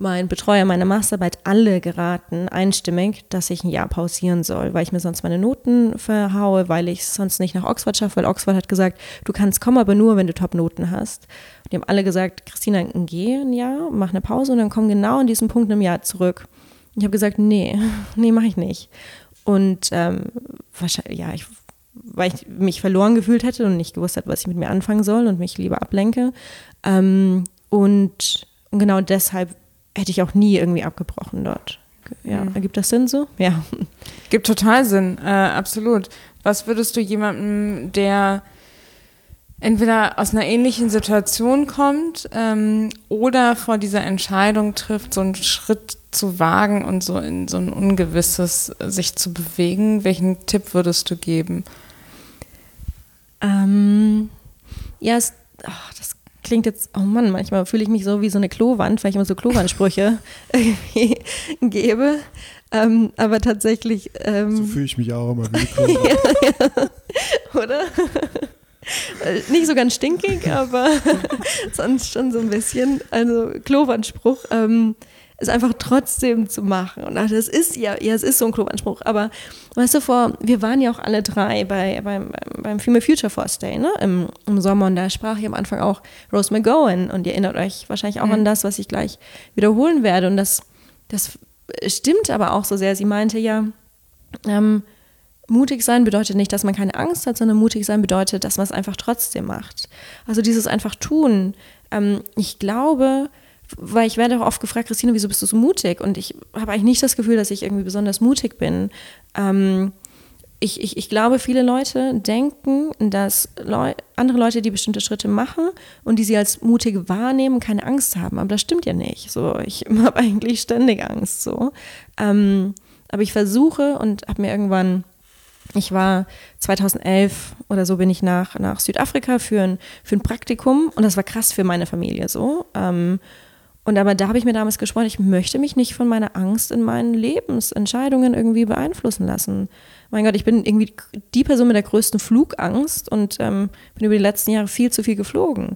mein Betreuer meiner Masterarbeit alle geraten, einstimmig, dass ich ein Jahr pausieren soll, weil ich mir sonst meine Noten verhaue, weil ich es sonst nicht nach Oxford schaffe, weil Oxford hat gesagt, du kannst kommen, aber nur, wenn du Top-Noten hast. Und die haben alle gesagt, Christina, geh ein Jahr, mach eine Pause und dann komm genau in diesem Punkt im Jahr zurück. Ich habe gesagt, nee, *laughs* nee, mache ich nicht. Und ähm, wahrscheinlich, ja, ich, weil ich mich verloren gefühlt hätte und nicht gewusst hätte, was ich mit mir anfangen soll und mich lieber ablenke. Ähm, und, und genau deshalb hätte ich auch nie irgendwie abgebrochen dort. Ja, mhm. ergibt das Sinn so? Ja. Gibt total Sinn, äh, absolut. Was würdest du jemandem, der entweder aus einer ähnlichen Situation kommt ähm, oder vor dieser Entscheidung trifft, so einen Schritt zu wagen und so in so ein Ungewisses sich zu bewegen, welchen Tipp würdest du geben? Ähm, ja, es, oh, das klingt jetzt, oh Mann, manchmal fühle ich mich so wie so eine Klowand, weil ich immer so Klowandsprüche *laughs* irgendwie gebe. Ähm, aber tatsächlich. Ähm, so fühle ich mich auch immer wie *laughs* eine Klowand. ja, ja. Oder? *laughs* Nicht so ganz stinkig, aber sonst schon so ein bisschen. Also Klowandspruch. Ähm, es einfach trotzdem zu machen. Und das ist ja, ja, es ist so ein Klubanspruch. Aber weißt du, vor, wir waren ja auch alle drei bei, beim, beim Female Future Force Day, ne? Im, Im, Sommer. Und da sprach ich am Anfang auch Rose McGowan. Und ihr erinnert euch wahrscheinlich auch mhm. an das, was ich gleich wiederholen werde. Und das, das stimmt aber auch so sehr. Sie meinte ja, ähm, mutig sein bedeutet nicht, dass man keine Angst hat, sondern mutig sein bedeutet, dass man es einfach trotzdem macht. Also dieses einfach tun. Ähm, ich glaube, weil ich werde auch oft gefragt, Christine, wieso bist du so mutig? Und ich habe eigentlich nicht das Gefühl, dass ich irgendwie besonders mutig bin. Ähm, ich, ich, ich glaube, viele Leute denken, dass Leu andere Leute, die bestimmte Schritte machen und die sie als mutig wahrnehmen, keine Angst haben. Aber das stimmt ja nicht. So, ich *laughs* habe eigentlich ständig Angst. So. Ähm, aber ich versuche und habe mir irgendwann ich war 2011 oder so bin ich nach, nach Südafrika für ein, für ein Praktikum und das war krass für meine Familie so. Ähm, und aber da habe ich mir damals gesprochen, ich möchte mich nicht von meiner Angst in meinen Lebensentscheidungen irgendwie beeinflussen lassen. Mein Gott, ich bin irgendwie die Person mit der größten Flugangst und ähm, bin über die letzten Jahre viel zu viel geflogen.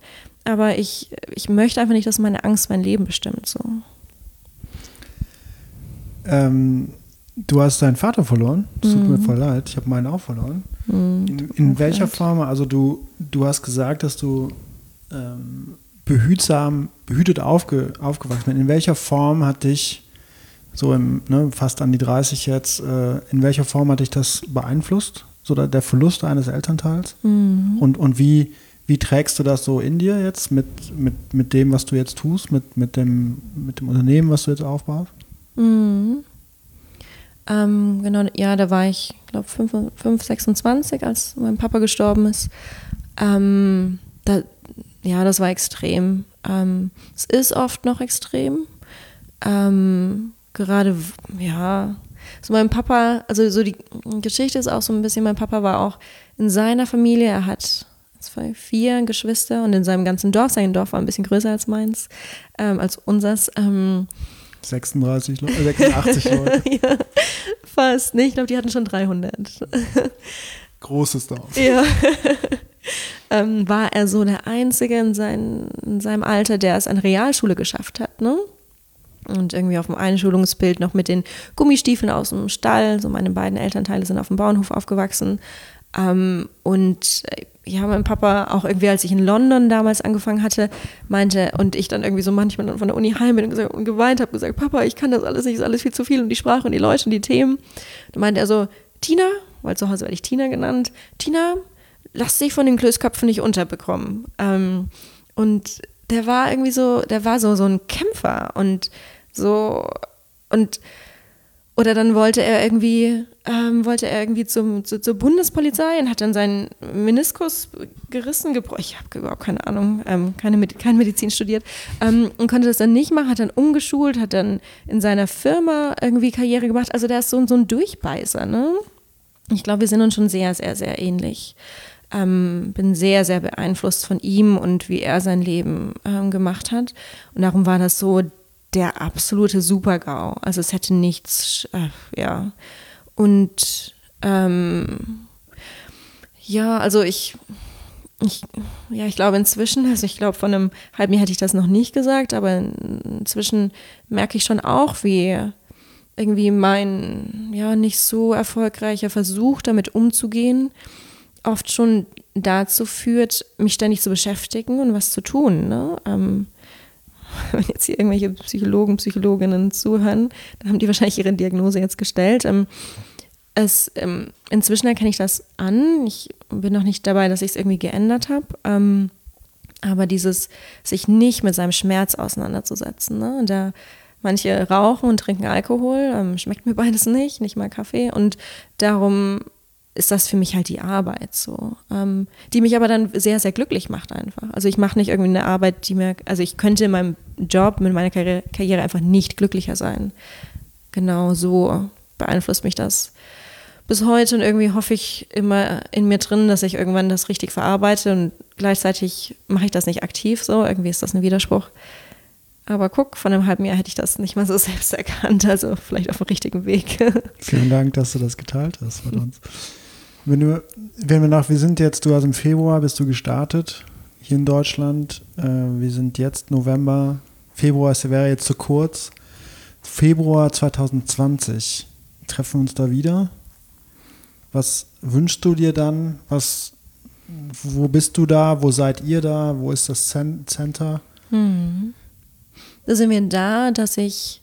Aber ich, ich möchte einfach nicht, dass meine Angst mein Leben bestimmt. So. Ähm, du hast deinen Vater verloren. Es tut mhm. mir voll leid. Ich habe meinen auch verloren. Mhm, in, in welcher Form? Also du, du hast gesagt, dass du ähm, behütsam, behütet aufge, aufgewachsen bin. In welcher Form hat dich, so im, ne, fast an die 30 jetzt, äh, in welcher Form hat dich das beeinflusst? so der, der Verlust eines Elternteils? Mhm. Und, und wie, wie trägst du das so in dir jetzt mit, mit, mit dem, was du jetzt tust, mit, mit, dem, mit dem Unternehmen, was du jetzt aufbaust? Mhm. Ähm, genau, ja, da war ich, glaube 5, 5, 26, als mein Papa gestorben ist. Ähm, da, ja, das war extrem. Ähm, es ist oft noch extrem. Ähm, gerade, ja, so mein Papa, also so die Geschichte ist auch so ein bisschen, mein Papa war auch in seiner Familie, er hat zwei, vier Geschwister und in seinem ganzen Dorf, sein Dorf war ein bisschen größer als meins, ähm, als unseres. Ähm, 36 Leute, 86 *laughs* Leute. ja, fast. Nee, ich glaube, die hatten schon 300. Großes Dorf. Ja. Ähm, war er so der Einzige in, sein, in seinem Alter, der es an Realschule geschafft hat, ne? Und irgendwie auf dem Einschulungsbild noch mit den Gummistiefeln aus dem Stall. So meine beiden Elternteile sind auf dem Bauernhof aufgewachsen. Ähm, und äh, ja, mein Papa auch irgendwie, als ich in London damals angefangen hatte, meinte, und ich dann irgendwie so manchmal von der Uni heim bin und, gesagt, und geweint habe, gesagt, Papa, ich kann das alles nicht, ist alles viel zu viel und die Sprache und die Leute und die Themen. Da meinte er so, Tina, weil zu Hause werde ich Tina genannt, Tina, lass dich von den Klößköpfen nicht unterbekommen. Ähm, und der war irgendwie so, der war so, so ein Kämpfer und so, und oder dann wollte er irgendwie, ähm, wollte er irgendwie zum, zu, zur Bundespolizei und hat dann seinen Meniskus gerissen, gebrochen. Ich habe überhaupt keine Ahnung, ähm, keine, Med keine Medizin studiert ähm, und konnte das dann nicht machen, hat dann umgeschult, hat dann in seiner Firma irgendwie Karriere gemacht. Also der ist so, so ein Durchbeißer, ne? Ich glaube, wir sind uns schon sehr, sehr, sehr ähnlich. Ähm, bin sehr, sehr beeinflusst von ihm und wie er sein Leben ähm, gemacht hat. Und darum war das so der absolute Super-GAU. Also es hätte nichts, äh, ja. Und ähm, ja, also ich, ich, ja, ich glaube inzwischen, also ich glaube, von einem halben Jahr hätte ich das noch nicht gesagt, aber inzwischen merke ich schon auch, wie irgendwie mein, ja, nicht so erfolgreicher Versuch, damit umzugehen, oft schon dazu führt, mich ständig zu beschäftigen und was zu tun. Ne? Ähm, *laughs* wenn jetzt hier irgendwelche Psychologen, Psychologinnen zuhören, dann haben die wahrscheinlich ihre Diagnose jetzt gestellt. Ähm, es, ähm, inzwischen erkenne ich das an. Ich bin noch nicht dabei, dass ich es irgendwie geändert habe. Ähm, aber dieses, sich nicht mit seinem Schmerz auseinanderzusetzen. Ne? Da manche rauchen und trinken Alkohol, ähm, schmeckt mir *laughs* beides nicht, nicht mal Kaffee. Und darum ist das für mich halt die Arbeit so, ähm, die mich aber dann sehr, sehr glücklich macht einfach. Also ich mache nicht irgendwie eine Arbeit, die mir, also ich könnte in meinem Job, mit meiner Karriere, Karriere einfach nicht glücklicher sein. Genau so beeinflusst mich das bis heute und irgendwie hoffe ich immer in mir drin, dass ich irgendwann das richtig verarbeite und gleichzeitig mache ich das nicht aktiv so, irgendwie ist das ein Widerspruch. Aber guck, von einem halben Jahr hätte ich das nicht mal so *laughs* selbst erkannt, also vielleicht auf dem richtigen Weg. Vielen Dank, dass du das geteilt hast mit uns. *laughs* Wenn, du, wenn wir nach, wir sind jetzt, du hast im Februar, bist du gestartet hier in Deutschland. Äh, wir sind jetzt November, Februar ist, wäre jetzt zu kurz. Februar 2020 treffen wir uns da wieder. Was wünschst du dir dann? Was, wo bist du da? Wo seid ihr da? Wo ist das Center? Hm. Da sind wir da, dass ich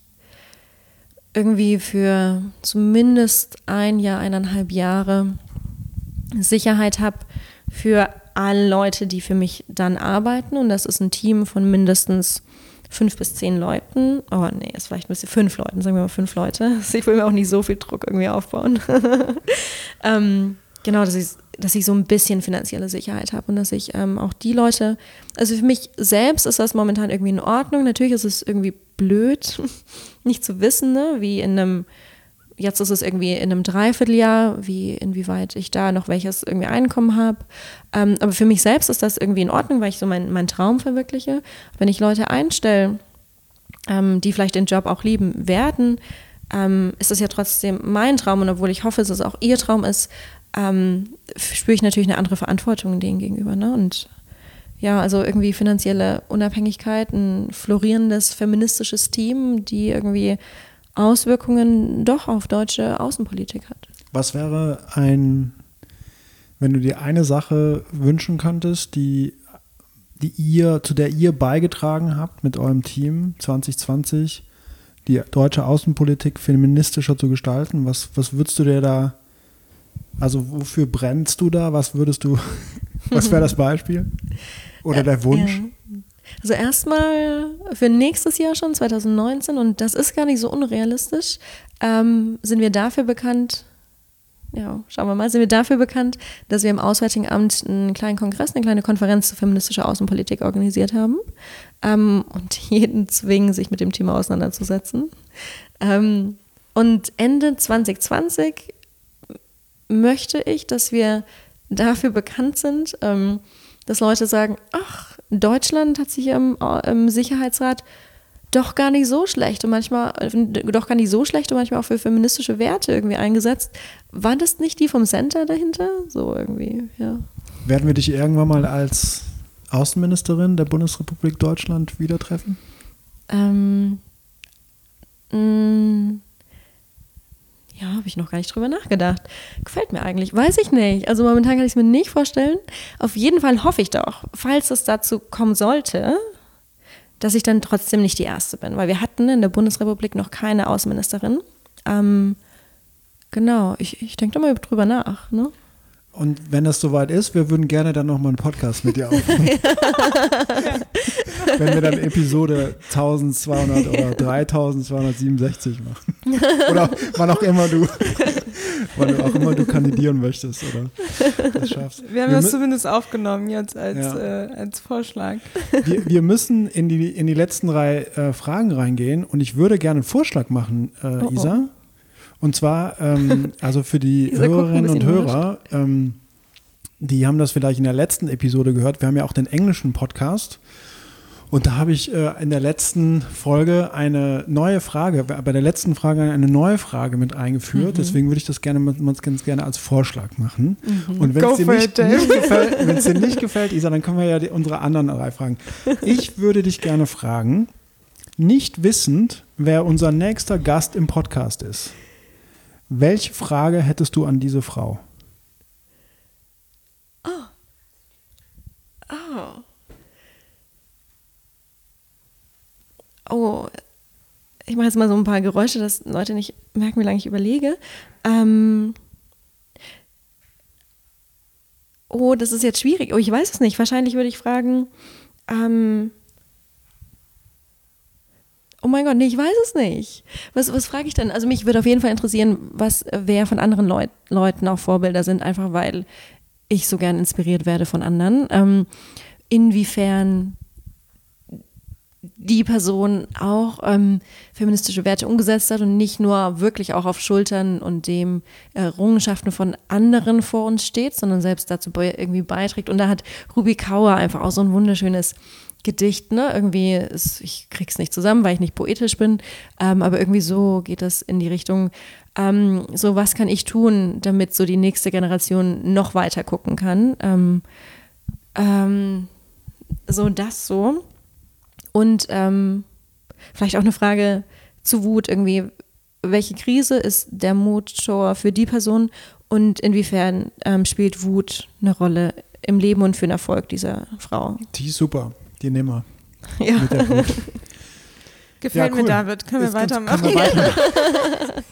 irgendwie für zumindest ein Jahr, eineinhalb Jahre Sicherheit habe für alle Leute, die für mich dann arbeiten. Und das ist ein Team von mindestens fünf bis zehn Leuten. Oh nee, ist vielleicht ein bisschen fünf Leuten, sagen wir mal fünf Leute. *laughs* Ich will mir auch nicht so viel Druck irgendwie aufbauen. *laughs* ähm, genau, dass ich, dass ich so ein bisschen finanzielle Sicherheit habe und dass ich ähm, auch die Leute, also für mich selbst ist das momentan irgendwie in Ordnung. Natürlich ist es irgendwie blöd, *laughs* nicht zu wissen, ne, wie in einem jetzt ist es irgendwie in einem Dreivierteljahr, wie inwieweit ich da noch welches irgendwie Einkommen habe. Ähm, aber für mich selbst ist das irgendwie in Ordnung, weil ich so meinen mein Traum verwirkliche. Wenn ich Leute einstelle, ähm, die vielleicht den Job auch lieben werden, ähm, ist das ja trotzdem mein Traum. Und obwohl ich hoffe, dass es auch ihr Traum ist, ähm, spüre ich natürlich eine andere Verantwortung denen gegenüber. Ne? Und ja, also irgendwie finanzielle Unabhängigkeit, ein florierendes feministisches Team, die irgendwie Auswirkungen doch auf deutsche Außenpolitik hat. Was wäre ein, wenn du dir eine Sache wünschen könntest, die, die ihr, zu der ihr beigetragen habt mit eurem Team 2020, die deutsche Außenpolitik feministischer zu gestalten? Was, was würdest du dir da Also wofür brennst du da? Was würdest du, *laughs* was wäre das Beispiel? Oder der Wunsch? Ja. Also erstmal für nächstes Jahr schon, 2019, und das ist gar nicht so unrealistisch, ähm, sind wir dafür bekannt, ja, schauen wir mal, sind wir dafür bekannt, dass wir im Auswärtigen Amt einen kleinen Kongress, eine kleine Konferenz zur feministischen Außenpolitik organisiert haben ähm, und jeden zwingen, sich mit dem Thema auseinanderzusetzen. Ähm, und Ende 2020 möchte ich, dass wir dafür bekannt sind, ähm, dass Leute sagen, ach, Deutschland hat sich im, im Sicherheitsrat doch gar nicht so schlecht und manchmal doch gar nicht so schlecht und manchmal auch für feministische Werte irgendwie eingesetzt. War das nicht die vom Center dahinter? So irgendwie, ja. Werden wir dich irgendwann mal als Außenministerin der Bundesrepublik Deutschland wieder treffen? Ähm, mh, mm, ja, habe ich noch gar nicht drüber nachgedacht. Gefällt mir eigentlich. Weiß ich nicht. Also momentan kann ich es mir nicht vorstellen. Auf jeden Fall hoffe ich doch, falls es dazu kommen sollte, dass ich dann trotzdem nicht die Erste bin. Weil wir hatten in der Bundesrepublik noch keine Außenministerin. Ähm, genau, ich, ich denke da mal drüber nach. Ne? Und wenn das soweit ist, wir würden gerne dann nochmal einen Podcast mit dir aufnehmen. *laughs* wenn wir dann Episode 1200 oder 3267 machen. oder wann auch immer du, *laughs* wann auch immer du kandidieren möchtest oder das schaffst. Wir haben wir das zumindest aufgenommen jetzt als, ja. äh, als Vorschlag. Wir, wir, müssen in die, in die letzten drei äh, Fragen reingehen und ich würde gerne einen Vorschlag machen, äh, oh, oh. Und zwar, ähm, *laughs* also für die Hörerinnen und Hörer, ähm, die haben das vielleicht in der letzten Episode gehört. Wir haben ja auch den englischen Podcast. Und da habe ich äh, in der letzten Folge eine neue Frage, bei der letzten Frage eine neue Frage mit eingeführt. Mhm. Deswegen würde ich das gerne ganz gerne als Vorschlag machen. Mhm. Und wenn es dir, nicht, nicht gefällt, *laughs* dir nicht gefällt, Isa, dann können wir ja die, unsere anderen drei fragen. Ich würde dich gerne fragen, nicht wissend, wer unser nächster Gast im Podcast ist. Welche Frage hättest du an diese Frau? Oh. Oh. Oh. Ich mache jetzt mal so ein paar Geräusche, dass Leute nicht merken, wie lange ich überlege. Ähm. Oh, das ist jetzt schwierig. Oh, ich weiß es nicht. Wahrscheinlich würde ich fragen, ähm, Oh mein Gott, nee, ich weiß es nicht. Was, was frage ich denn? Also mich würde auf jeden Fall interessieren, was wer von anderen Leut, Leuten auch Vorbilder sind, einfach weil ich so gern inspiriert werde von anderen. Ähm, inwiefern die Person auch ähm, feministische Werte umgesetzt hat und nicht nur wirklich auch auf Schultern und dem Errungenschaften von anderen vor uns steht, sondern selbst dazu irgendwie beiträgt. Und da hat Ruby Kauer einfach auch so ein wunderschönes Gedicht, ne? Irgendwie, ist, ich krieg's nicht zusammen, weil ich nicht poetisch bin, ähm, aber irgendwie so geht das in die Richtung, ähm, so was kann ich tun, damit so die nächste Generation noch weiter gucken kann. Ähm, ähm so das so. Und ähm, vielleicht auch eine Frage zu Wut, irgendwie, welche Krise ist der Motor für die Person und inwiefern ähm, spielt Wut eine Rolle im Leben und für den Erfolg dieser Frau? Die ist super. Die nehmen wir. Ja. *laughs* Gefällt ja, cool. mir, David. Können wir weitermachen? Können wir *laughs* weitermachen.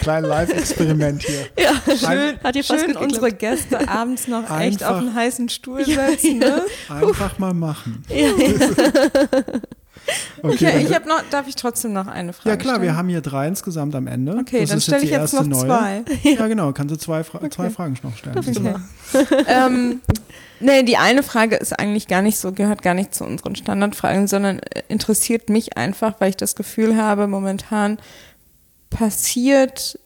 Klein Live-Experiment hier. *laughs* Ja, schön, Hat schön unsere Gäste abends noch einfach, echt auf einen heißen Stuhl setzen. Ne? Einfach mal machen. Ja, *laughs* Okay, ich, ich habe noch, darf ich trotzdem noch eine Frage Ja klar, stellen? wir haben hier drei insgesamt am Ende. Okay, das dann stelle ich jetzt noch neue. zwei. Ja genau, kannst du zwei, Fra okay. zwei Fragen noch stellen. Okay. *laughs* ähm, nee, die eine Frage ist eigentlich gar nicht so, gehört gar nicht zu unseren Standardfragen, sondern interessiert mich einfach, weil ich das Gefühl habe, momentan passiert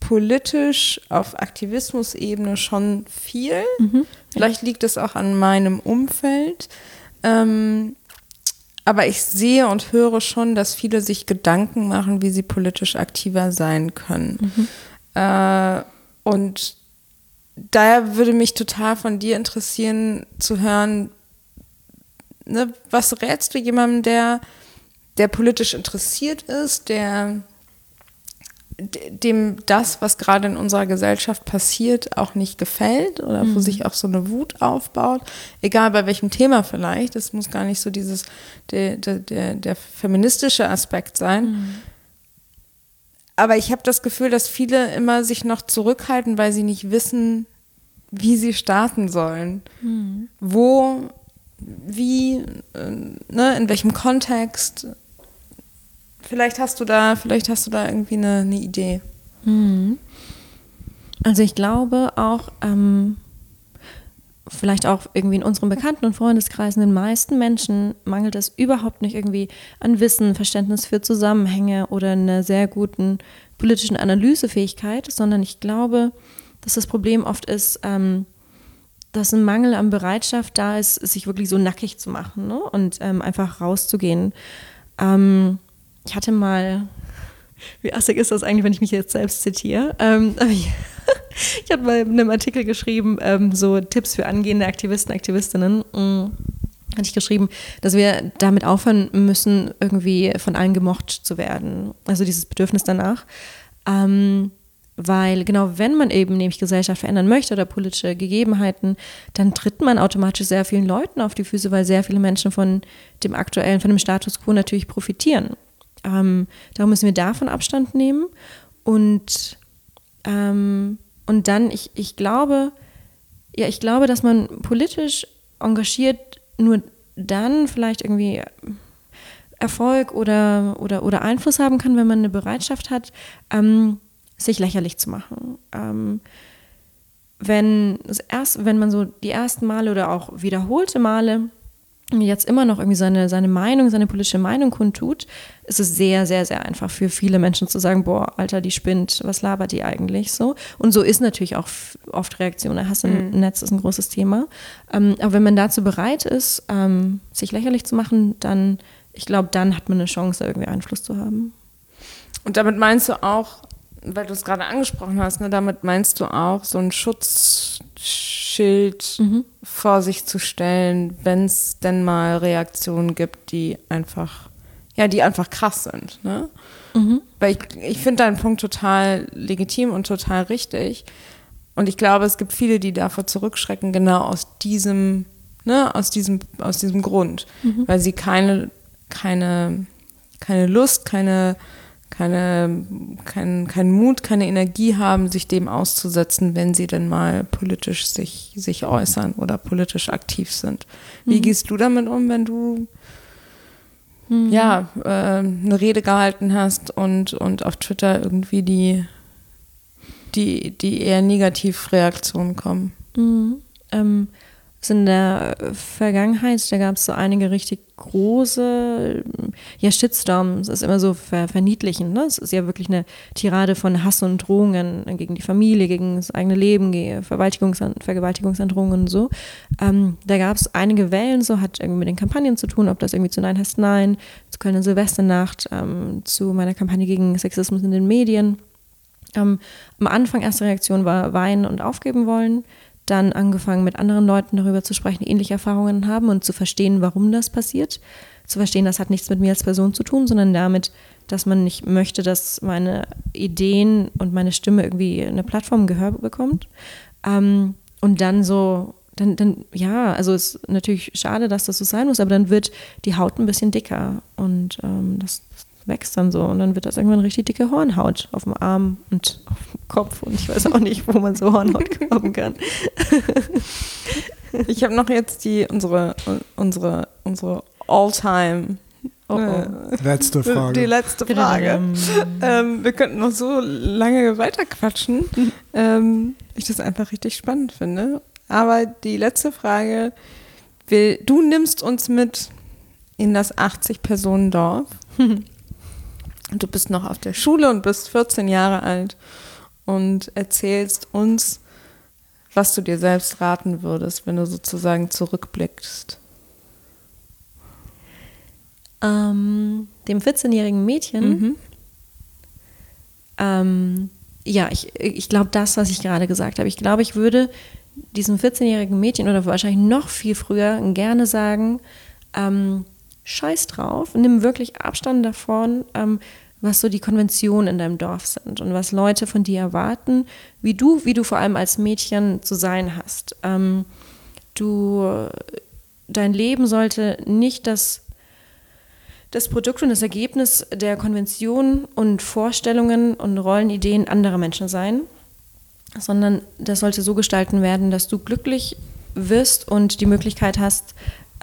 politisch auf Aktivismusebene schon viel. Mhm. Vielleicht liegt es auch an meinem Umfeld. Ähm, aber ich sehe und höre schon, dass viele sich Gedanken machen, wie sie politisch aktiver sein können. Mhm. Äh, und daher würde mich total von dir interessieren zu hören, ne, was rätst du jemandem, der, der politisch interessiert ist, der dem das, was gerade in unserer Gesellschaft passiert, auch nicht gefällt oder mhm. wo sich auch so eine Wut aufbaut, egal bei welchem Thema vielleicht, es muss gar nicht so dieses, der, der, der, der feministische Aspekt sein. Mhm. aber ich habe das Gefühl, dass viele immer sich noch zurückhalten, weil sie nicht wissen, wie sie starten sollen. Mhm. Wo, wie, äh, ne, in welchem Kontext. Vielleicht hast du da, vielleicht hast du da irgendwie eine, eine Idee. Mhm. Also ich glaube auch, ähm, vielleicht auch irgendwie in unserem Bekannten- und Freundeskreisen, den meisten Menschen mangelt es überhaupt nicht irgendwie an Wissen, Verständnis für Zusammenhänge oder einer sehr guten politischen Analysefähigkeit, sondern ich glaube, dass das Problem oft ist, ähm, dass ein Mangel an Bereitschaft da ist, sich wirklich so nackig zu machen ne? und ähm, einfach rauszugehen. Ähm, ich hatte mal, wie assig ist das eigentlich, wenn ich mich jetzt selbst zitiere? Ähm, *laughs* ich, ich habe mal in einem Artikel geschrieben, ähm, so Tipps für angehende Aktivisten, Aktivistinnen. Mhm hatte ich geschrieben, dass wir damit aufhören müssen, irgendwie von allen gemocht zu werden. Also dieses Bedürfnis danach. Ähm, weil genau wenn man eben nämlich Gesellschaft verändern möchte oder politische Gegebenheiten, dann tritt man automatisch sehr vielen Leuten auf die Füße, weil sehr viele Menschen von dem aktuellen, von dem Status quo natürlich profitieren. Ähm, darum müssen wir davon Abstand nehmen und ähm, und dann, ich, ich glaube, ja, ich glaube, dass man politisch engagiert nur dann vielleicht irgendwie Erfolg oder, oder, oder Einfluss haben kann, wenn man eine Bereitschaft hat, ähm, sich lächerlich zu machen. Ähm, wenn, erst, wenn man so die ersten Male oder auch wiederholte Male jetzt immer noch irgendwie seine, seine Meinung, seine politische Meinung kundtut, ist es sehr, sehr, sehr einfach für viele Menschen zu sagen, boah, Alter, die spinnt, was labert die eigentlich so? Und so ist natürlich auch oft Reaktion. Der Hass im mhm. Netz ist ein großes Thema. Ähm, aber wenn man dazu bereit ist, ähm, sich lächerlich zu machen, dann, ich glaube, dann hat man eine Chance, irgendwie Einfluss zu haben. Und damit meinst du auch, weil du es gerade angesprochen hast, ne, damit meinst du auch so ein Schutzschild mhm. vor sich zu stellen, wenn es denn mal Reaktionen gibt, die einfach, ja, die einfach krass sind. Ne? Mhm. Weil ich, ich finde deinen Punkt total legitim und total richtig. Und ich glaube, es gibt viele, die davor zurückschrecken, genau aus diesem, ne, aus diesem, aus diesem Grund. Mhm. Weil sie keine, keine, keine Lust, keine keine, keinen kein Mut, keine Energie haben, sich dem auszusetzen, wenn sie denn mal politisch sich, sich äußern oder politisch aktiv sind. Wie mhm. gehst du damit um, wenn du mhm. ja, äh, eine Rede gehalten hast und, und auf Twitter irgendwie die, die, die eher Negativreaktionen kommen? Mhm. Ähm, also in der Vergangenheit, da gab es so einige richtig große, ja, Shitstorms, ist immer so ver verniedlichend. Ne? Es ist ja wirklich eine Tirade von Hass und Drohungen gegen die Familie, gegen das eigene Leben, Vergewaltigungsandrohungen und so. Ähm, da gab es einige Wellen, so hat irgendwie mit den Kampagnen zu tun, ob das irgendwie zu Nein heißt Nein, zu Kölner Silvesternacht, ähm, zu meiner Kampagne gegen Sexismus in den Medien. Ähm, am Anfang erste Reaktion war Weinen und Aufgeben wollen dann angefangen, mit anderen Leuten darüber zu sprechen, die ähnliche Erfahrungen haben und zu verstehen, warum das passiert. Zu verstehen, das hat nichts mit mir als Person zu tun, sondern damit, dass man nicht möchte, dass meine Ideen und meine Stimme irgendwie eine Plattform Gehör bekommt. Ähm, und dann so, dann, dann, ja, also es ist natürlich schade, dass das so sein muss, aber dann wird die Haut ein bisschen dicker und ähm, das, wächst dann so und dann wird das irgendwann richtig dicke Hornhaut auf dem Arm und auf dem Kopf und ich weiß auch nicht, wo man so Hornhaut *laughs* haben kann. ich habe noch jetzt die unsere unsere unsere All-Time Oh, oh. Letzte Frage. Die letzte Frage. ähm, wir könnten noch so lange weiterquatschen, *laughs* ähm, ich das einfach richtig spannend finde. Aber die letzte Frage, will, du nimmst uns mit in das 80-Personen-Dorf. *laughs* du bist noch auf der Schule und bist 14 Jahre alt und erzählst uns, was du dir selbst raten würdest, wenn du sozusagen zurückblickst. Ähm, dem 14-jährigen Mädchen. Mhm. Ähm, ja, ich, ich glaube, das, was ich gerade gesagt habe. Ich glaube, ich würde diesem 14-jährigen Mädchen oder wahrscheinlich noch viel früher gerne sagen, ähm, scheiß drauf, nimm wirklich Abstand davon, ähm, was so die Konventionen in deinem Dorf sind und was Leute von dir erwarten, wie du, wie du vor allem als Mädchen zu sein hast. Ähm, du, dein Leben sollte nicht das das Produkt und das Ergebnis der Konventionen und Vorstellungen und Rollenideen anderer Menschen sein, sondern das sollte so gestalten werden, dass du glücklich wirst und die Möglichkeit hast,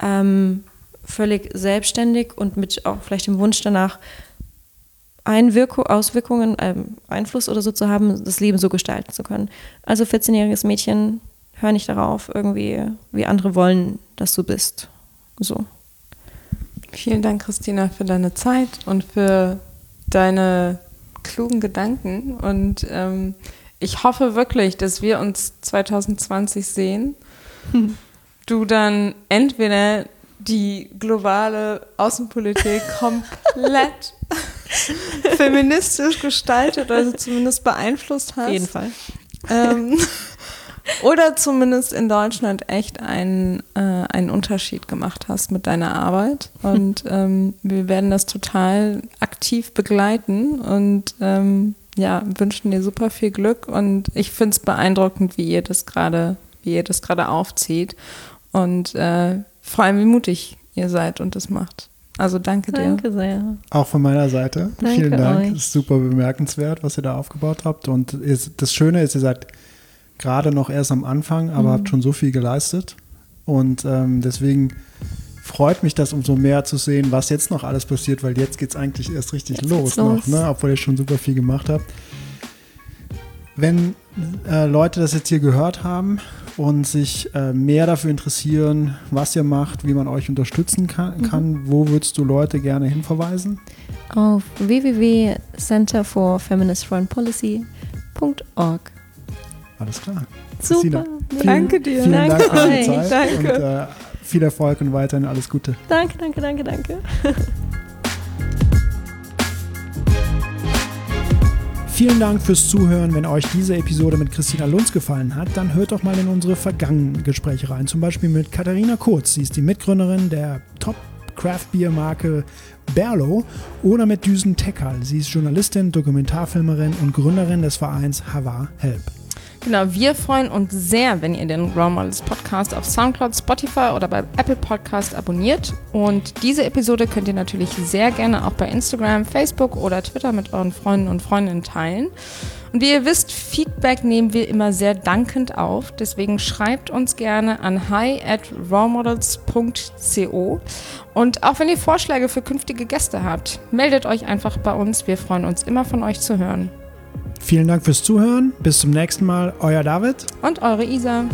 ähm, völlig selbstständig und mit auch vielleicht dem Wunsch danach, Einwirkung, Auswirkungen, ähm, Einfluss oder so zu haben, das Leben so gestalten zu können. Also 14-jähriges Mädchen, hör nicht darauf, irgendwie, wie andere wollen, dass du bist. So. Vielen Dank, Christina, für deine Zeit und für deine klugen Gedanken. Und ähm, ich hoffe wirklich, dass wir uns 2020 sehen. *laughs* Du dann entweder die globale Außenpolitik komplett *laughs* feministisch gestaltet, also zumindest beeinflusst hast. Auf jeden Fall. Ähm, *laughs* oder zumindest in Deutschland echt einen, äh, einen Unterschied gemacht hast mit deiner Arbeit. Und *laughs* ähm, wir werden das total aktiv begleiten und ähm, ja, wünschen dir super viel Glück. Und ich finde es beeindruckend, wie ihr das gerade, wie ihr das gerade aufzieht. Und äh, vor allem, wie mutig ihr seid und das macht. Also danke dir. Danke sehr. Auch von meiner Seite. Danke Vielen Dank. euch. Es ist super bemerkenswert, was ihr da aufgebaut habt. Und ist, das Schöne ist, ihr seid gerade noch erst am Anfang, aber Mhm. habt schon so viel geleistet. Und ähm, deswegen freut mich das umso mehr zu sehen, was jetzt noch alles passiert, weil jetzt geht es eigentlich erst richtig Jetzt los, noch, los. ne? obwohl ihr schon super viel gemacht habt. Wenn äh, Leute das jetzt hier gehört haben und sich äh, mehr dafür interessieren, was ihr macht, wie man euch unterstützen kann, Mhm. kann wo würdest du Leute gerne hinverweisen? Auf www.centerforfeministforeignpolicy.org. Alles klar. Super. Danke dir. Vielen Dank Danke für deine euch. Zeit Danke. und äh, viel Erfolg und weiterhin alles Gute. Danke, danke, danke, danke. *laughs* Vielen Dank fürs Zuhören. Wenn euch diese Episode mit Christina Lunz gefallen hat, dann hört doch mal in unsere vergangenen Gespräche rein. Zum Beispiel mit Katharina Kurz. Sie ist die Mitgründerin der Top Craft Beer Marke Berlo oder mit Düsen Tekal. Sie ist Journalistin, Dokumentarfilmerin und Gründerin des Vereins Hava Help. Genau, wir freuen uns sehr, wenn ihr den Role Models Podcast auf Soundcloud, Spotify oder bei Apple Podcast abonniert. Und diese Episode könnt ihr natürlich sehr gerne auch bei Instagram, Facebook oder Twitter mit euren Freunden und Freundinnen teilen. Und wie ihr wisst, Feedback nehmen wir immer sehr dankend auf. Deswegen schreibt uns gerne an hi at rolemodels.co. Und auch wenn ihr Vorschläge für künftige Gäste habt, meldet euch einfach bei uns. Wir freuen uns immer von euch zu hören. Vielen Dank fürs Zuhören. Bis zum nächsten Mal. Euer David. Und eure Isa.